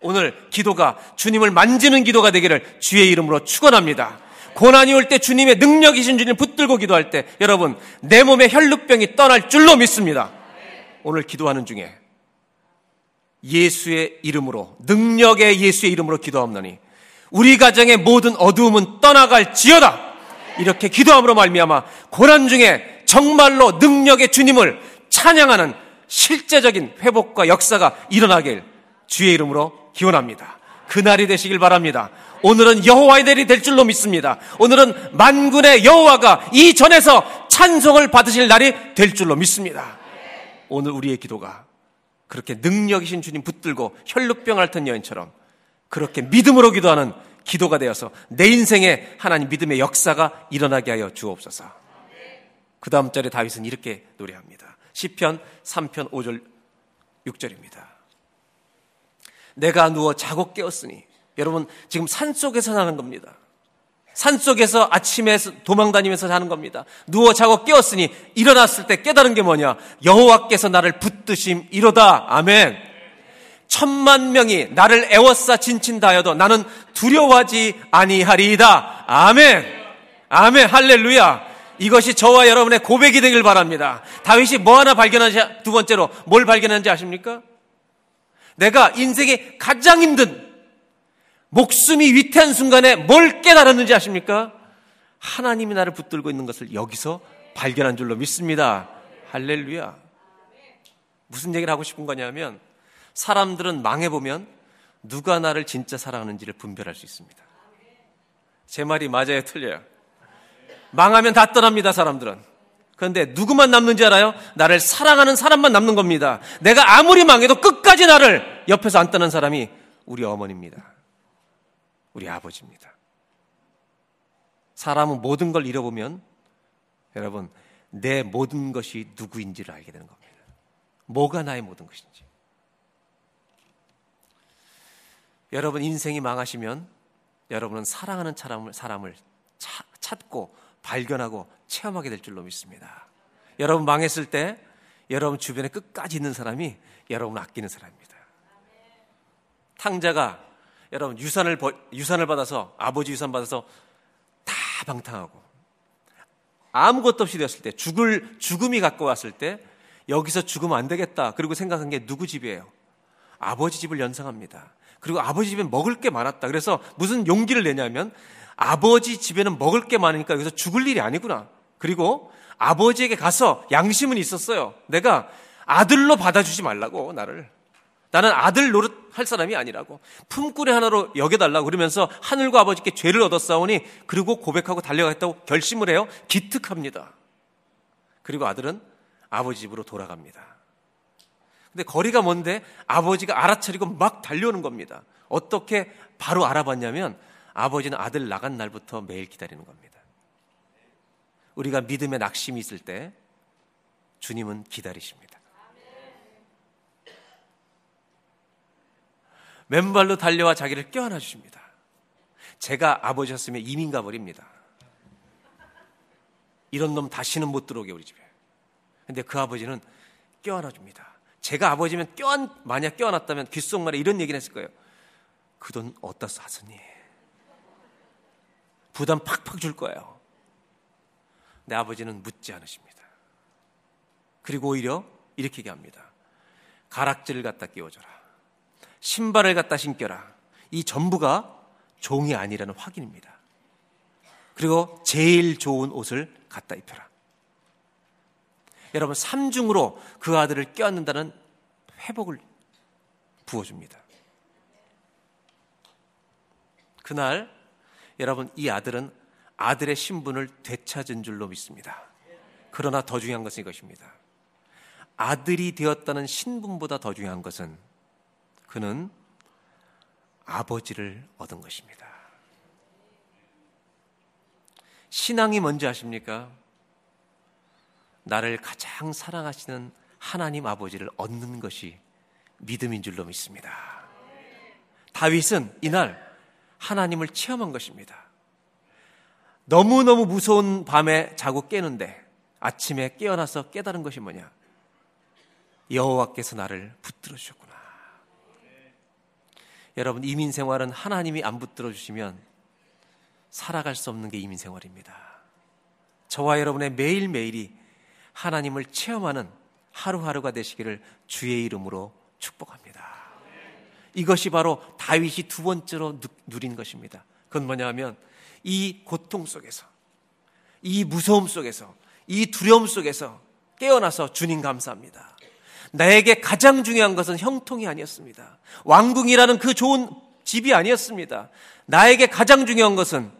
오늘 기도가 주님을 만지는 기도가 되기를 주의 이름으로 축원합니다. 고난이 올 때 주님의 능력이신 주님 붙들고 기도할 때 여러분 내 몸의 혈루병이 떠날 줄로 믿습니다. 오늘 기도하는 중에 예수의 이름으로 능력의 예수의 이름으로 기도하옵나니 우리 가정의 모든 어두움은 떠나갈지어다. 이렇게 기도함으로 말미암아 고난 중에 정말로 능력의 주님을 찬양하는 실제적인 회복과 역사가 일어나길 주의 이름으로 기원합니다. 그날이 되시길 바랍니다. 오늘은 여호와의 날이 될 줄로 믿습니다. 오늘은 만군의 여호와가 이 전에서 찬송을 받으실 날이 될 줄로 믿습니다. 오늘 우리의 기도가 그렇게 능력이신 주님 붙들고 혈루병 앓던 여인처럼 그렇게 믿음으로 기도하는 기도가 되어서 내 인생에 하나님 믿음의 역사가 일어나게 하여 주옵소서. 그 다음 절에 다윗은 이렇게 노래합니다. 10편 3편 5절 6절입니다. 내가 누워 자고 깨었으니 여러분 지금 산 속에서 사는 겁니다. 산 속에서 아침에 도망 다니면서 사는 겁니다. 누워 자고 깨었으니 일어났을 때 깨달은 게 뭐냐? 여호와께서 나를 붙드심 이로다. 아멘. 천만 명이 나를 애워싸 진친다 하여도 나는 두려워하지 아니하리이다. 아멘. 아멘. 할렐루야. 이것이 저와 여러분의 고백이 되길 바랍니다. 다윗이 뭐 하나 발견하지, 두 번째로 뭘 발견한지 아십니까? 내가 인생에 가장 힘든 목숨이 위태한 순간에 뭘 깨달았는지 아십니까? 하나님이 나를 붙들고 있는 것을 여기서 발견한 줄로 믿습니다. 할렐루야. 무슨 얘기를 하고 싶은 거냐면 사람들은 망해보면 누가 나를 진짜 사랑하는지를 분별할 수 있습니다. 제 말이 맞아요, 틀려요? 망하면 다 떠납니다, 사람들은. 그런데 누구만 남는지 알아요? 나를 사랑하는 사람만 남는 겁니다. 내가 아무리 망해도 끝까지 나를 옆에서 안 떠난 사람이 우리 어머니입니다. 우리 아버지입니다. 사람은 모든 걸 잃어보면 여러분 내 모든 것이 누구인지를 알게 되는 겁니다. 뭐가 나의 모든 것인지. 여러분 인생이 망하시면 여러분은 사랑하는 사람을, 사람을 찾고 발견하고 체험하게 될 줄로 믿습니다. 여러분 망했을 때 여러분 주변에 끝까지 있는 사람이 여러분 아끼는 사람입니다. 탕자가 여러분 유산을 유산을 받아서 아버지 유산 받아서 다 방탕하고 아무것도 없이 되었을 때 죽을 죽음이 갖고 왔을 때 여기서 죽으면 안 되겠다. 그리고 생각한 게 누구 집이에요? 아버지 집을 연상합니다. 그리고 아버지 집에 먹을 게 많았다. 그래서 무슨 용기를 내냐면 아버지 집에는 먹을 게 많으니까 여기서 죽을 일이 아니구나. 그리고 아버지에게 가서 양심은 있었어요. 내가 아들로 받아주지 말라고, 나를. 나는 아들 노릇할 사람이 아니라고. 품꾼의 하나로 여겨달라고 그러면서 하늘과 아버지께 죄를 얻었사오니 그리고 고백하고 달려가겠다고 결심을 해요. 기특합니다. 그리고 아들은 아버지 집으로 돌아갑니다. 근데 거리가 먼데 아버지가 알아차리고 막 달려오는 겁니다. 어떻게 바로 알아봤냐면 아버지는 아들 나간 날부터 매일 기다리는 겁니다. 우리가 믿음의 낙심이 있을 때 주님은 기다리십니다. 맨발로 달려와 자기를 껴안아 주십니다. 제가 아버지였으면 이민 가버립니다. 이런 놈 다시는 못 들어오게 우리 집에. 근데 그 아버지는 껴안아 줍니다. 제가 아버지면 껴안 만약 껴안았다면 귓속말에 이런 얘기를 했을 거예요. 그 돈 어디다 쌌으니? 부담 팍팍 줄 거예요. 내 아버지는 묻지 않으십니다. 그리고 오히려 이렇게 얘기합니다. 가락지를 갖다 끼워줘라. 신발을 갖다 신겨라. 이 전부가 종이 아니라는 확인입니다. 그리고 제일 좋은 옷을 갖다 입혀라. 여러분, 삼중으로 그 아들을 껴안는다는 회복을 부어줍니다. 그날 여러분 이 아들은 아들의 신분을 되찾은 줄로 믿습니다. 그러나 더 중요한 것은 이것입니다. 아들이 되었다는 신분보다 더 중요한 것은 그는 아버지를 얻은 것입니다. 신앙이 뭔지 아십니까? 나를 가장 사랑하시는 하나님 아버지를 얻는 것이 믿음인 줄로 믿습니다. 다윗은 이날 하나님을 체험한 것입니다. 너무너무 무서운 밤에 자고 깨는데 아침에 깨어나서 깨달은 것이 뭐냐? 여호와께서 나를 붙들어 주셨구나. 여러분 이민 생활은 하나님이 안 붙들어 주시면 살아갈 수 없는 게 이민 생활입니다. 저와 여러분의 매일매일이 하나님을 체험하는 하루하루가 되시기를 주의 이름으로 축복합니다. 이것이 바로 다윗이 두 번째로 누린 것입니다. 그건 뭐냐 하면 이 고통 속에서, 이 무서움 속에서, 이 두려움 속에서 깨어나서 주님 감사합니다. 나에게 가장 중요한 것은 형통이 아니었습니다. 왕궁이라는 그 좋은 집이 아니었습니다. 나에게 가장 중요한 것은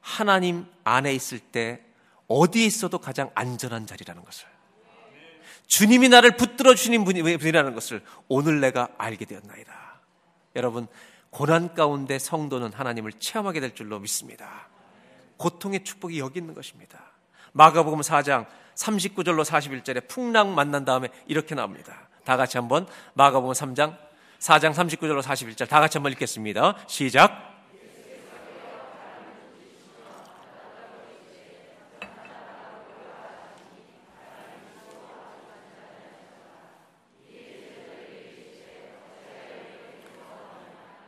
하나님 안에 있을 때 어디에 있어도 가장 안전한 자리라는 것을. 주님이 나를 붙들어 주신 분이라는 것을 오늘 내가 알게 되었나이다. 여러분, 고난 가운데 성도는 하나님을 체험하게 될 줄로 믿습니다. 고통의 축복이 여기 있는 것입니다. 마가복음 4장 39절로 41절에 풍랑 만난 다음에 이렇게 나옵니다. 다 같이 한번 마가복음 3장 4장 39절로 41절 다 같이 한번 읽겠습니다. 시작.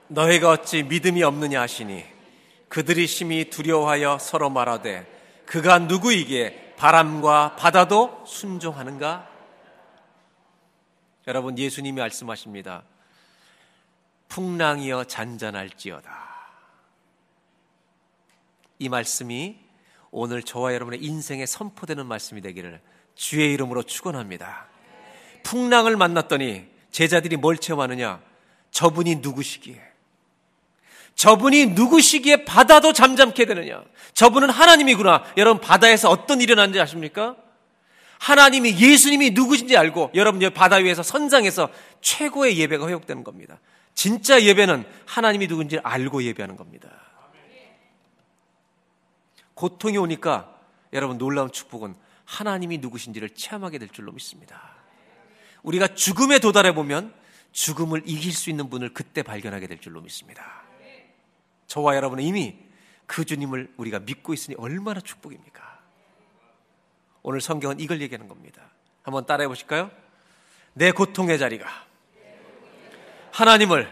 너희가 어찌 믿음이 없느냐 하시니 그들이 심히 두려워하여 서로 말하되 그가 누구이기에 바람과 바다도 순종하는가? 여러분 예수님이 말씀하십니다. 풍랑이여 잔잔할지어다. 이 말씀이 오늘 저와 여러분의 인생에 선포되는 말씀이 되기를 주의 이름으로 축원합니다. 풍랑을 만났더니 제자들이 뭘 체험하느냐? 저분이 누구시기에? 저분이 누구시기에 바다도 잠잠케 되느냐? 저분은 하나님이구나. 여러분 바다에서 어떤 일이 일어난지 아십니까? 하나님이 예수님이 누구신지 알고 여러분 바다 위에서 선상에서 최고의 예배가 회복되는 겁니다. 진짜 예배는 하나님이 누군지 알고 예배하는 겁니다. 고통이 오니까 여러분 놀라운 축복은 하나님이 누구신지를 체험하게 될 줄로 믿습니다. 우리가 죽음에 도달해 보면 죽음을 이길 수 있는 분을 그때 발견하게 될 줄로 믿습니다. 저와 여러분은 이미 그 주님을 우리가 믿고 있으니 얼마나 축복입니까? 오늘 성경은 이걸 얘기하는 겁니다. 한번 따라해 보실까요? 내 고통의 자리가 하나님을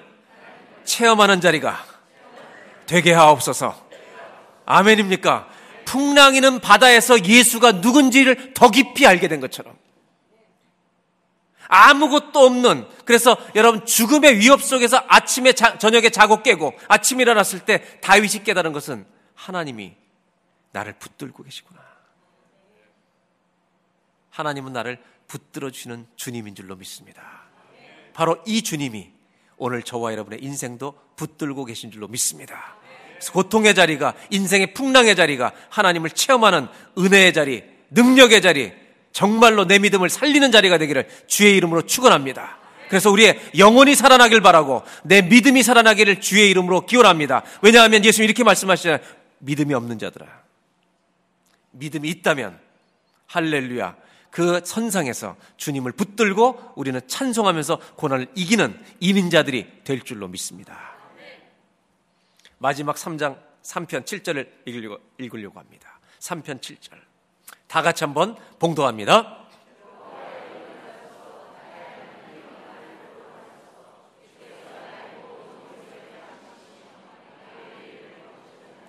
체험하는 자리가 되게 하옵소서. 아멘입니까? 풍랑이는 바다에서 예수가 누군지를 더 깊이 알게 된 것처럼 아무것도 없는 그래서 여러분 죽음의 위협 속에서 아침에 자, 저녁에 자고 깨고 아침 일어났을 때 다윗이 깨달은 것은 하나님이 나를 붙들고 계시구나. 하나님은 나를 붙들어 주시는 주님인 줄로 믿습니다. 바로 이 주님이 오늘 저와 여러분의 인생도 붙들고 계신 줄로 믿습니다. 고통의 자리가 인생의 풍랑의 자리가 하나님을 체험하는 은혜의 자리, 능력의 자리, 정말로 내 믿음을 살리는 자리가 되기를 주의 이름으로 축원합니다. 그래서 우리의 영혼이 살아나길 바라고 내 믿음이 살아나기를 주의 이름으로 기원합니다. 왜냐하면 예수님 이렇게 말씀하시잖아요. 믿음이 없는 자들아. 믿음이 있다면 할렐루야. 그 선상에서 주님을 붙들고 우리는 찬송하면서 고난을 이기는 이민자들이 될 줄로 믿습니다. 마지막 3장 3편 7절을 읽으려고, 읽으려고 합니다. 3편 7절. 다 같이 한번 봉도합니다.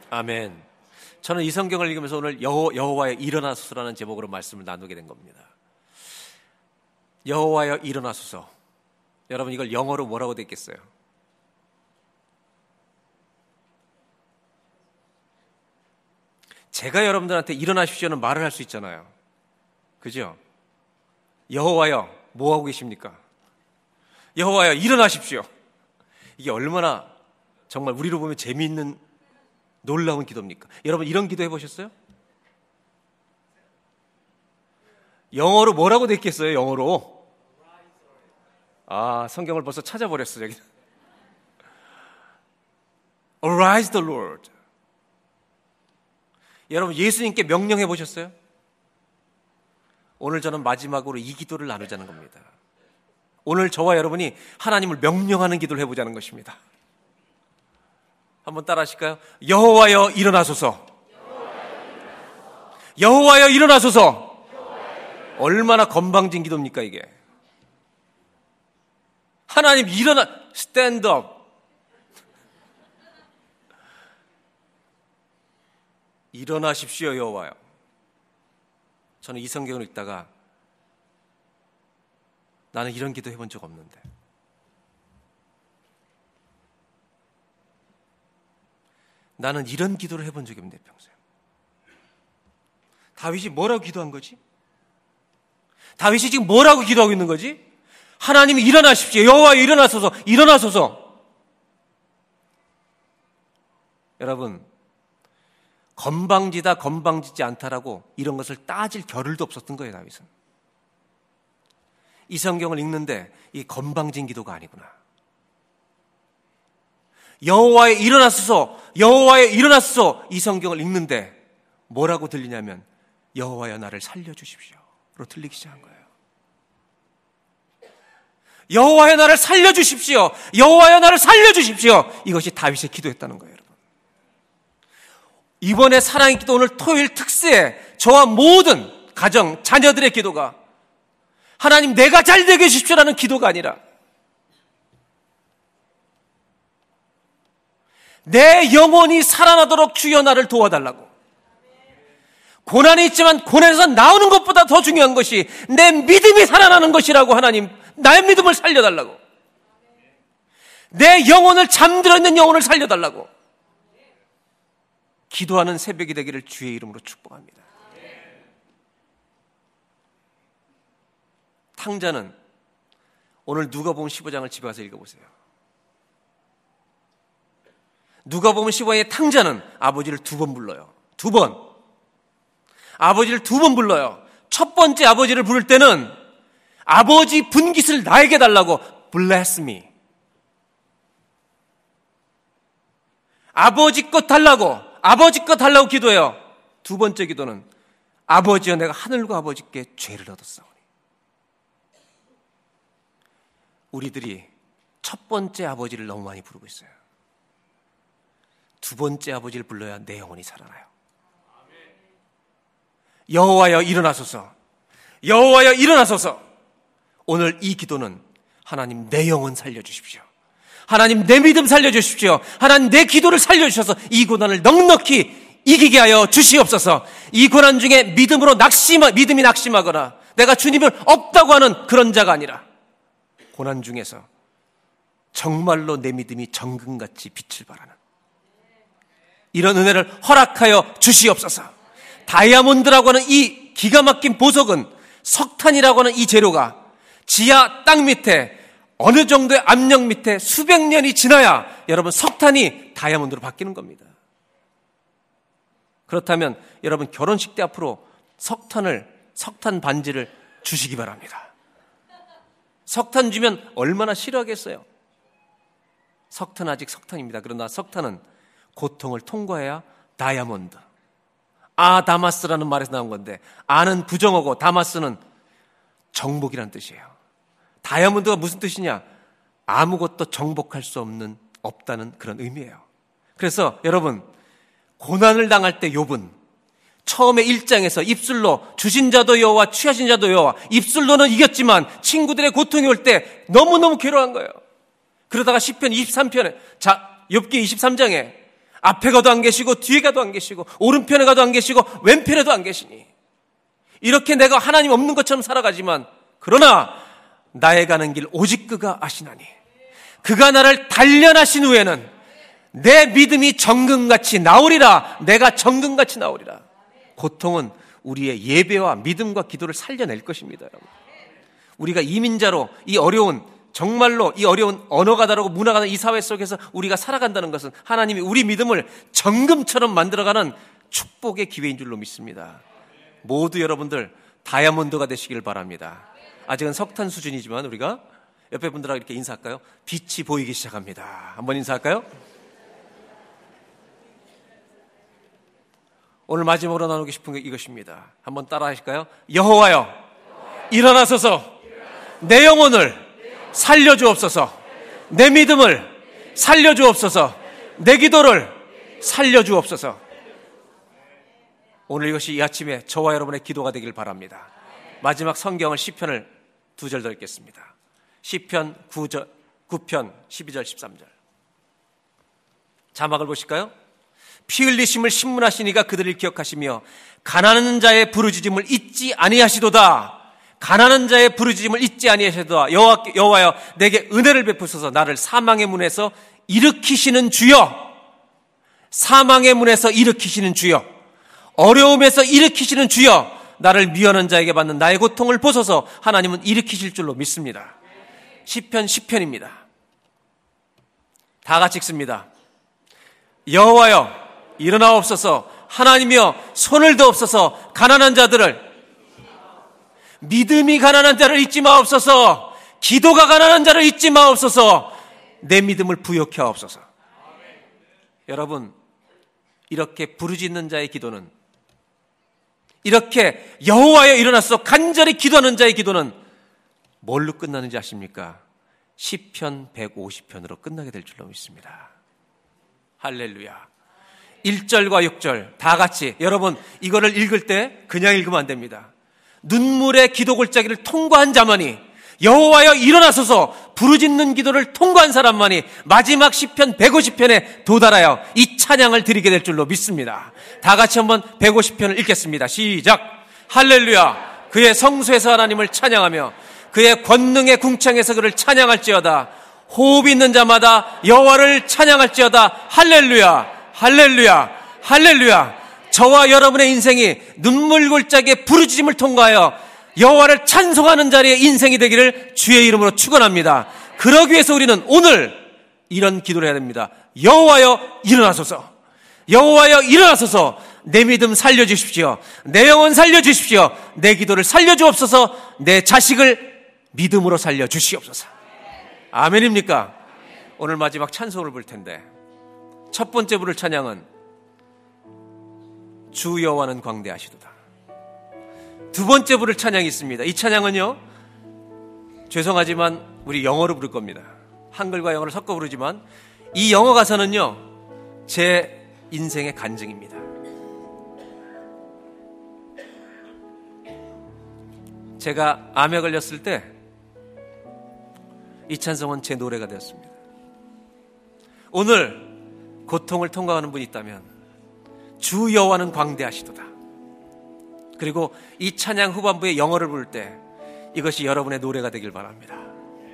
아멘. 저는 이 성경을 읽으면서 오늘 여호, 여호와의 일어나소서라는 제목으로 말씀을 나누게 된 겁니다. 여호와여 일어나소서. 여러분 이걸 영어로 뭐라고 됐겠어요? 제가 여러분들한테 일어나십시오는 말을 할 수 있잖아요. 그죠? 여호와여 뭐 하고 계십니까? 여호와여 일어나십시오. 이게 얼마나 정말 우리로 보면 재미있는 놀라운 기도입니까? 여러분 이런 기도 해 보셨어요? 영어로 뭐라고 됐겠어요? 영어로 아 성경을 벌써 찾아버렸어 여기. Arise the Lord. 여러분 예수님께 명령해 보셨어요? 오늘 저는 마지막으로 이 기도를 나누자는 겁니다. 오늘 저와 여러분이 하나님을 명령하는 기도를 해보자는 것입니다. 한번 따라 하실까요? 여호와여 일어나소서. 여호와여 일어나소서. 얼마나 건방진 기도입니까 이게? 하나님 일어나 스탠드업. 일어나십시오 여호와여. 저는 이 성경을 읽다가 나는 이런 기도 해본 적 없는데 나는 이런 기도를 해본 적이 없는데 평생. 다윗이 뭐라고 기도한 거지? 다윗이 지금 뭐라고 기도하고 있는 거지? 하나님이 일어나십시오. 여호와 일어나소서. 일어나소서. 여러분 건방지다 건방지지 않다라고 이런 것을 따질 겨를도 없었던 거예요 다윗은. 이 성경을 읽는데 이 건방진 기도가 아니구나. 여호와에 일어났소서 여호와에 일어났소 이 성경을 읽는데 뭐라고 들리냐면 여호와여 나를 살려주십시오로 들리기 시작한 거예요. 여호와여 나를 살려주십시오. 여호와여 나를 살려주십시오. 이것이 다윗의 기도였다는 거예요. 이번에 사랑의 기도 오늘 토요일 특세 저와 모든 가정 자녀들의 기도가 하나님 내가 잘 되게 해주십시오라는 기도가 아니라 내 영혼이 살아나도록 주여 나를 도와달라고. 고난이 있지만 고난에서 나오는 것보다 더 중요한 것이 내 믿음이 살아나는 것이라고 하나님 나의 믿음을 살려달라고. 내 영혼을 잠들어 있는 영혼을 살려달라고. 기도하는 새벽이 되기를 주의 이름으로 축복합니다. 탕자는 오늘 누가 보면 15장을 집에 가서 읽어보세요. 누가 보면 15장의 탕자는 아버지를 두 번 불러요. 두 번. 아버지를 두 번 불러요. 첫 번째 아버지를 부를 때는 아버지 분깃을 나에게 달라고 bless me. 아버지 것 달라고 아버지 것 달라고 기도해요. 두 번째 기도는 아버지여 내가 하늘과 아버지께 죄를 얻었사오니. 우리들이 첫 번째 아버지를 너무 많이 부르고 있어요. 두 번째 아버지를 불러야 내 영혼이 살아나요. 여호와여 일어나소서. 여호와여 일어나소서. 오늘 이 기도는 하나님 내 영혼 살려 주십시오. 하나님 내 믿음 살려 주십시오. 하나님 내 기도를 살려 주셔서 이 고난을 넉넉히 이기게 하여 주시옵소서. 이 고난 중에 믿음으로 낙심 믿음이 낙심하거나 내가 주님을 없다고 하는 그런 자가 아니라 고난 중에서 정말로 내 믿음이 정금같이 빛을 발하는 이런 은혜를 허락하여 주시옵소서. 다이아몬드라고 하는 이 기가 막힌 보석은 석탄이라고 하는 이 재료가 지하 땅 밑에 어느 정도의 압력 밑에 수백 년이 지나야 여러분 석탄이 다이아몬드로 바뀌는 겁니다. 그렇다면 여러분 결혼식 때 앞으로 석탄을 석탄 반지를 주시기 바랍니다. 석탄 주면 얼마나 싫어하겠어요? 석탄 아직 석탄입니다. 그러나 석탄은 고통을 통과해야 다이아몬드. 아다마스라는 말에서 나온 건데 아는 부정어고 다마스는 정복이라는 뜻이에요. 다이아몬드가 무슨 뜻이냐? 아무것도 정복할 수 없는 없다는 그런 의미예요. 그래서 여러분 고난을 당할 때 욥은 처음에 1장에서 입술로 주신 자도 여호와 취하신 자도 여호와 입술로는 이겼지만 친구들의 고통이 올 때 너무너무 괴로운 거예요. 그러다가 10편 23편에 자 욥기 23장에 앞에 가도 안 계시고 뒤에 가도 안 계시고 오른편에 가도 안 계시고 왼편에도 안 계시니 이렇게 내가 하나님 없는 것처럼 살아가지만 그러나 나의 가는 길 오직 그가 아시나니 그가 나를 단련하신 후에는 내 믿음이 정금같이 나오리라 내가 정금같이 나오리라 고통은 우리의 예배와 믿음과 기도를 살려낼 것입니다 여러분 우리가 이민자로 이 어려운 정말로 이 어려운 언어가 다르고 문화가 다른 이 사회 속에서 우리가 살아간다는 것은 하나님이 우리 믿음을 정금처럼 만들어가는 축복의 기회인 줄로 믿습니다. 모두 여러분들 다이아몬드가 되시길 바랍니다. 아직은 석탄 수준이지만 우리가 옆에 분들하고 이렇게 인사할까요? 빛이 보이기 시작합니다. 한번 인사할까요? 오늘 마지막으로 나누고 싶은 게 이것입니다. 한번 따라 하실까요? 여호와여, 일어나소서 내 영혼을 살려주옵소서. 내 믿음을 살려주옵소서. 내 기도를 살려주옵소서. 오늘 이것이 이 아침에 저와 여러분의 기도가 되길 바랍니다. 마지막 성경을 시편을 두 절 더 읽겠습니다. 시편 9절, 9편 12절 13절. 자막을 보실까요? 피 흘리심을 신문하시니가 그들을 기억하시며 가난한 자의 부르짖음을 잊지 아니하시도다. 가난한 자의 부르짖음을 잊지 아니하셔도 여호와 여호와여 내게 은혜를 베푸소서 나를 사망의 문에서 일으키시는 주여 사망의 문에서 일으키시는 주여 어려움에서 일으키시는 주여 나를 미워하는 자에게 받는 나의 고통을 보소서 하나님은 일으키실 줄로 믿습니다. 시편 10편입니다. 다 같이 읽습니다. 여호와여 일어나옵소서 하나님이여 손을 더없어서 가난한 자들을 믿음이 가난한 자를 잊지 마옵소서. 기도가 가난한 자를 잊지 마옵소서. 내 믿음을 부욕해 하옵소서. 여러분, 이렇게 부르짖는 자의 기도는 이렇게 여호와여 일어나서 간절히 기도하는 자의 기도는 뭘로 끝나는지 아십니까? 10편 150편으로 끝나게 될 줄로 믿습니다. 할렐루야. 1절과 6절 다 같이 여러분 이거를 읽을 때 그냥 읽으면 안 됩니다. 눈물의 기도 골짜기를 통과한 자만이 여호와여 일어나소서 부르짖는 기도를 통과한 사람만이 마지막 시편 150편에 도달하여 이 찬양을 드리게 될 줄로 믿습니다. 다 같이 한번 150편을 읽겠습니다. 시작. 할렐루야. 그의 성수에서 하나님을 찬양하며 그의 권능의 궁창에서 그를 찬양할지어다. 호흡 있는 자마다 여호와를 찬양할지어다. 할렐루야. 할렐루야. 할렐루야. 저와 여러분의 인생이 눈물 골짜기에 부르짖음을 통과하여 여호와를 찬송하는 자리의 인생이 되기를 주의 이름으로 축원합니다. 그러기 위해서 우리는 오늘 이런 기도를 해야 됩니다. 여호와여 일어나소서. 여호와여 일어나소서. 내 믿음 살려 주십시오. 내 영혼 살려 주십시오. 내 기도를 살려 주옵소서. 내 자식을 믿음으로 살려 주시옵소서. 아멘입니까? 오늘 마지막 찬송을 볼 텐데 첫 번째 부를 찬양은 주 여호와는 광대하시도다. 두 번째 부를 찬양이 있습니다. 이 찬양은요. 죄송하지만 우리 영어로 부를 겁니다. 한글과 영어를 섞어 부르지만 이 영어 가사는요. 제 인생의 간증입니다. 제가 암에 걸렸을 때 이 찬송은 제 노래가 되었습니다. 오늘 고통을 통과하는 분이 있다면 주 여호와는 광대하시도다. 그리고 이 찬양 후반부에 영어를 부를 때 이것이 여러분의 노래가 되길 바랍니다.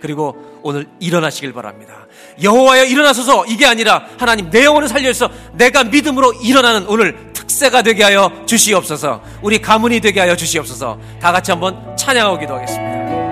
그리고 오늘 일어나시길 바랍니다. 여호와여 일어나소서 이게 아니라 하나님 내 영혼을 살려서 내가 믿음으로 일어나는 오늘 특세가 되게 하여 주시옵소서. 우리 가문이 되게 하여 주시옵소서. 다 같이 한번 찬양하고 기도하겠습니다.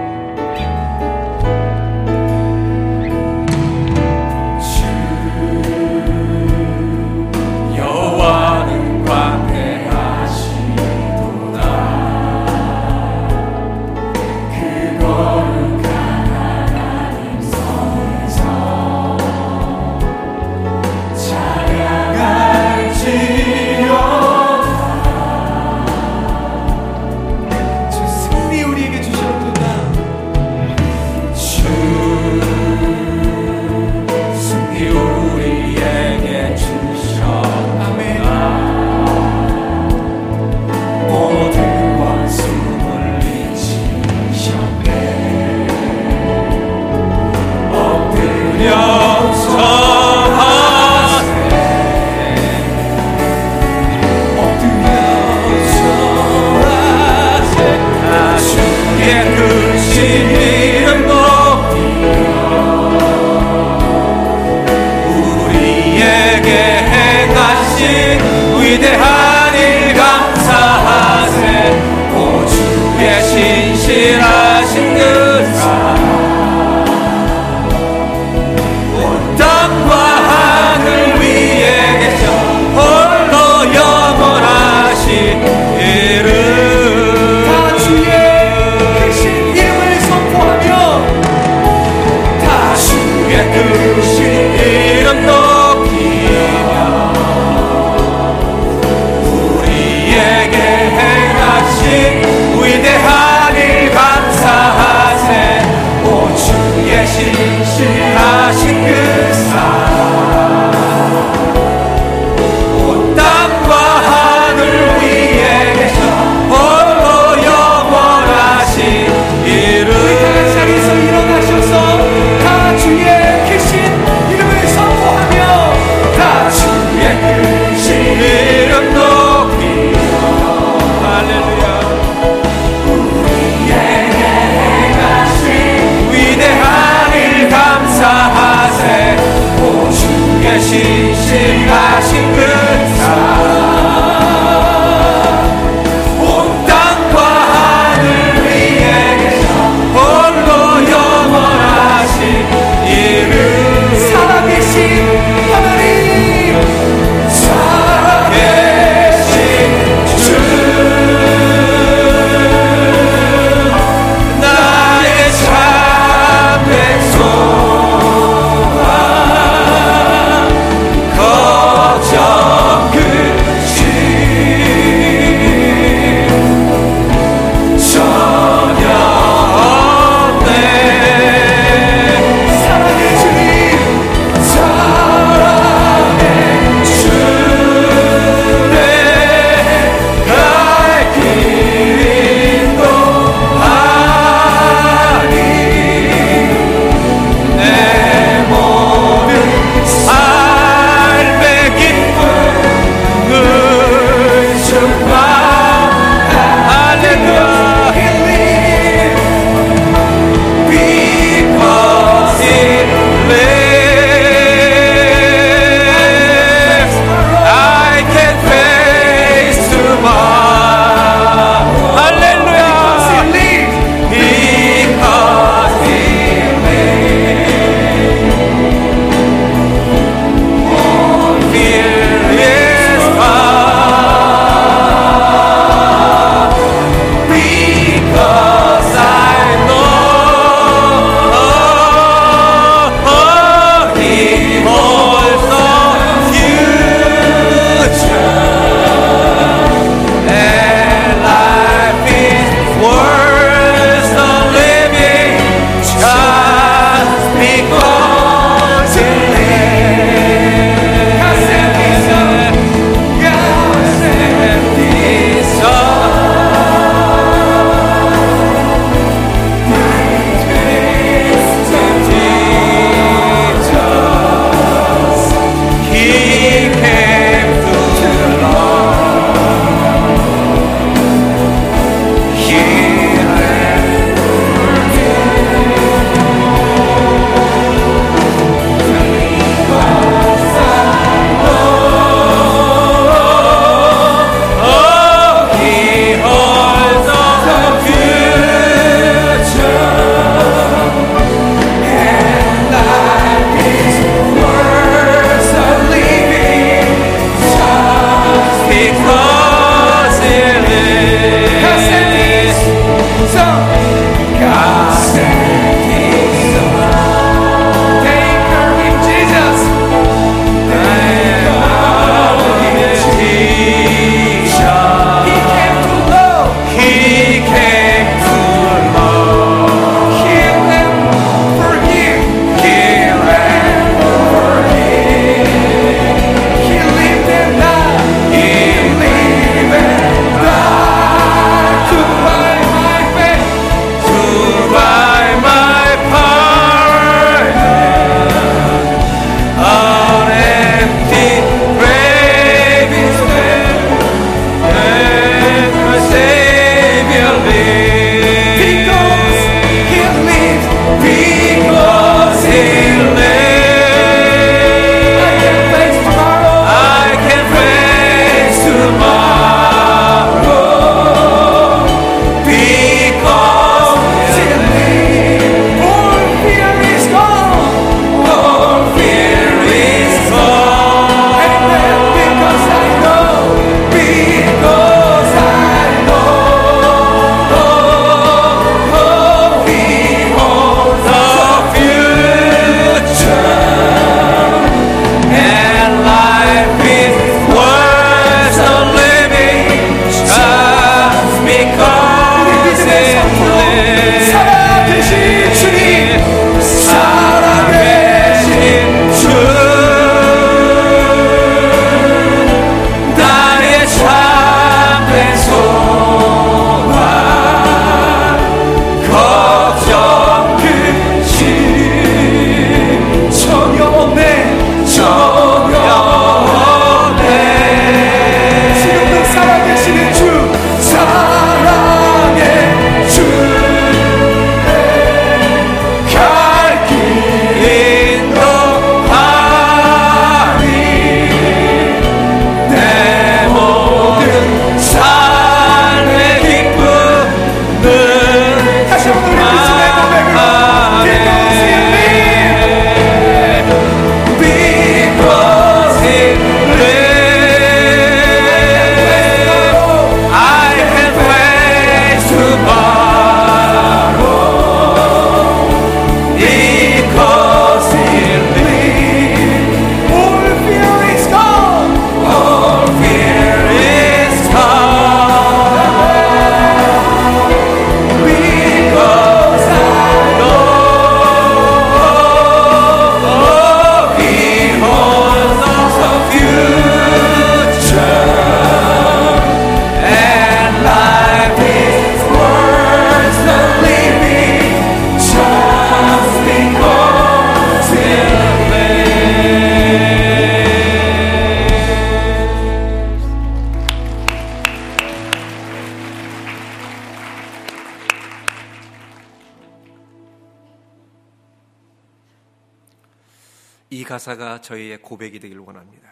가사가 저희의 고백이 되길 원합니다.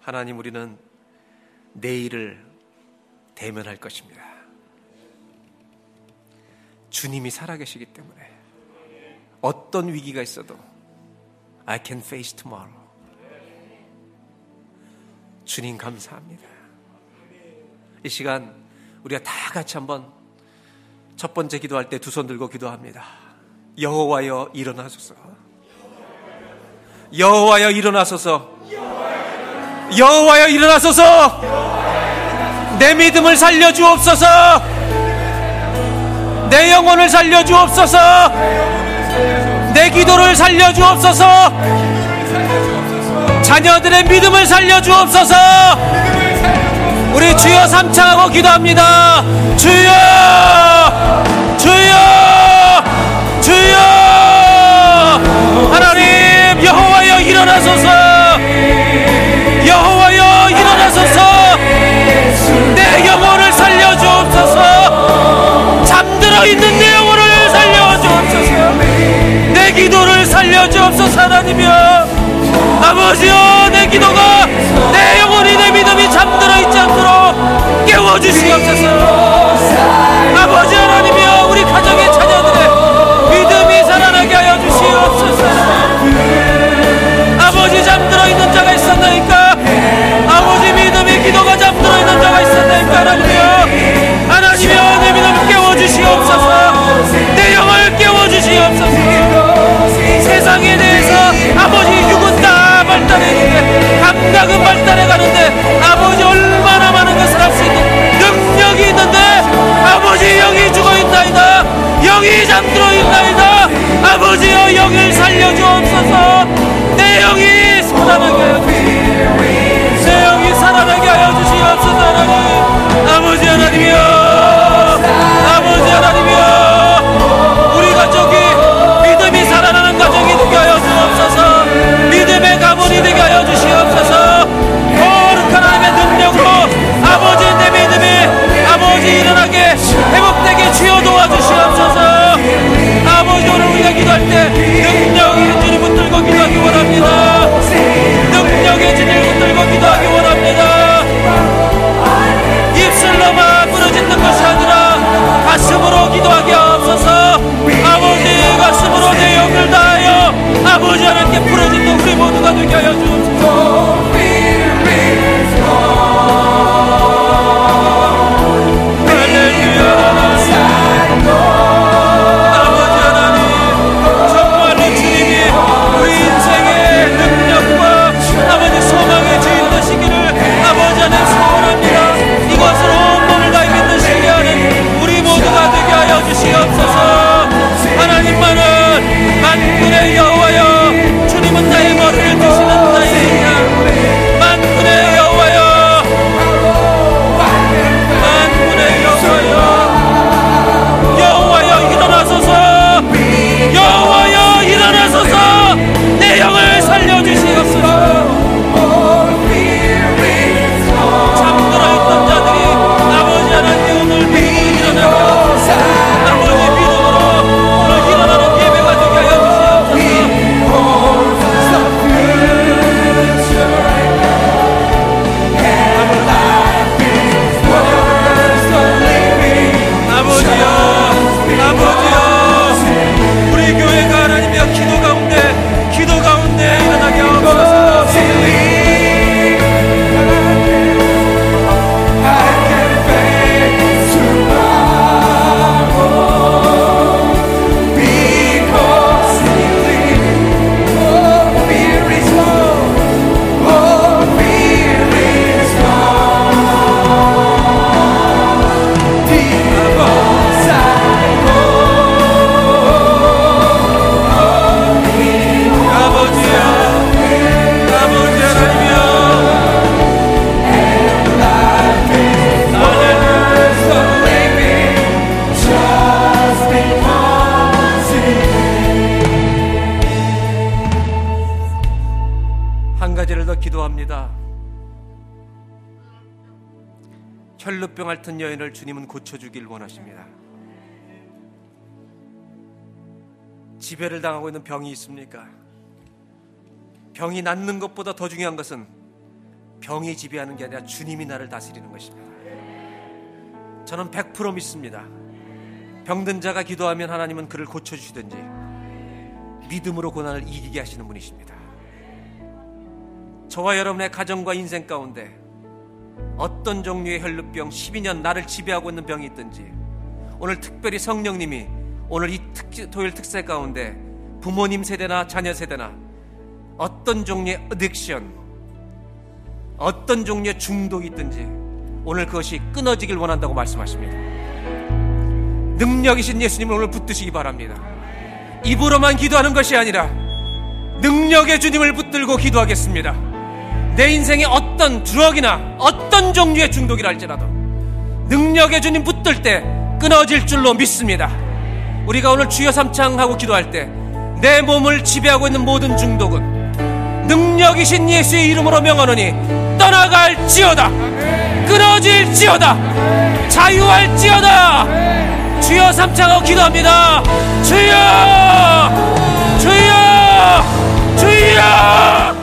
하나님 우리는 내일을 대면할 것입니다. 주님이 살아계시기 때문에 어떤 위기가 있어도 I can face tomorrow. 주님 감사합니다. 이 시간 우리가 다 같이 한번 첫 번째 기도할 때 두 손 들고 기도합니다. 여호와여 일어나소서. 여호와여 일어나소서. 여호와여 일어나소서. 내 믿음을 살려 주옵소서. 내 영혼을 살려 주옵소서. 내 기도를 살려 주옵소서. 자녀들의 믿음을 살려 주옵소서. 우리 주여 삼창하고 기도합니다. 주여! 주여! 주여! 하나님 일어나소서. 여호와여 일어나소서. 내 영혼을 살려 주옵소서. 잠들어 있는 내 영혼을 살려 주옵소서. 내 기도를 살려 주옵소서 하나님이여. 아버지여 내 기도가 내 영혼이 내 믿음이 잠들어 있지 않도록 깨워주시옵소서 아버지 하나님이여 아버지 잠들어 있는 자가 있었나이까? 아버지 믿음의 기도가 잠들어 있는 자가 있었나이까 하나님이여 하나님이여 내 믿음을 깨워주시옵소서. 내 영을 깨워주시옵소서. 세상에 대해서 아버지 육은 다 발달했는데 감각은 발달해 가는데 아버지 얼마나 많은 것을 할 수 있는 능력이 있는데 아버지 영이 죽어 있나이다. 영이 잠들어 있나이다. 아버지여 영을 살려주옵소서 주시 주님은 고쳐주길 원하십니다. 지배를 당하고 있는 병이 있습니까? 병이 낫는 것보다 더 중요한 것은 병이 지배하는 게 아니라 주님이 나를 다스리는 것입니다. 저는 100% 믿습니다. 병든 자가 기도하면 하나님은 그를 고쳐주시든지 믿음으로 고난을 이기게 하시는 분이십니다. 저와 여러분의 가정과 인생 가운데 어떤 종류의 혈루병 12년 나를 지배하고 있는 병이 있든지 오늘 특별히 성령님이 오늘 이 특, 토요일 특세 가운데 부모님 세대나 자녀 세대나 어떤 종류의 어딕션 어떤 종류의 중독이 있든지 오늘 그것이 끊어지길 원한다고 말씀하십니다. 능력이신 예수님을 오늘 붙드시기 바랍니다. 입으로만 기도하는 것이 아니라 능력의 주님을 붙들고 기도하겠습니다. 내 인생에 어떤 드럭이나 어떤 종류의 중독이라 할지라도 능력의 주님 붙들 때 끊어질 줄로 믿습니다. 우리가 오늘 주여 삼창하고 기도할 때 내 몸을 지배하고 있는 모든 중독은 능력이신 예수의 이름으로 명하노니 떠나갈지어다. 끊어질지어다. 자유할지어다. 주여 삼창하고 기도합니다. 주여! 주여! 주여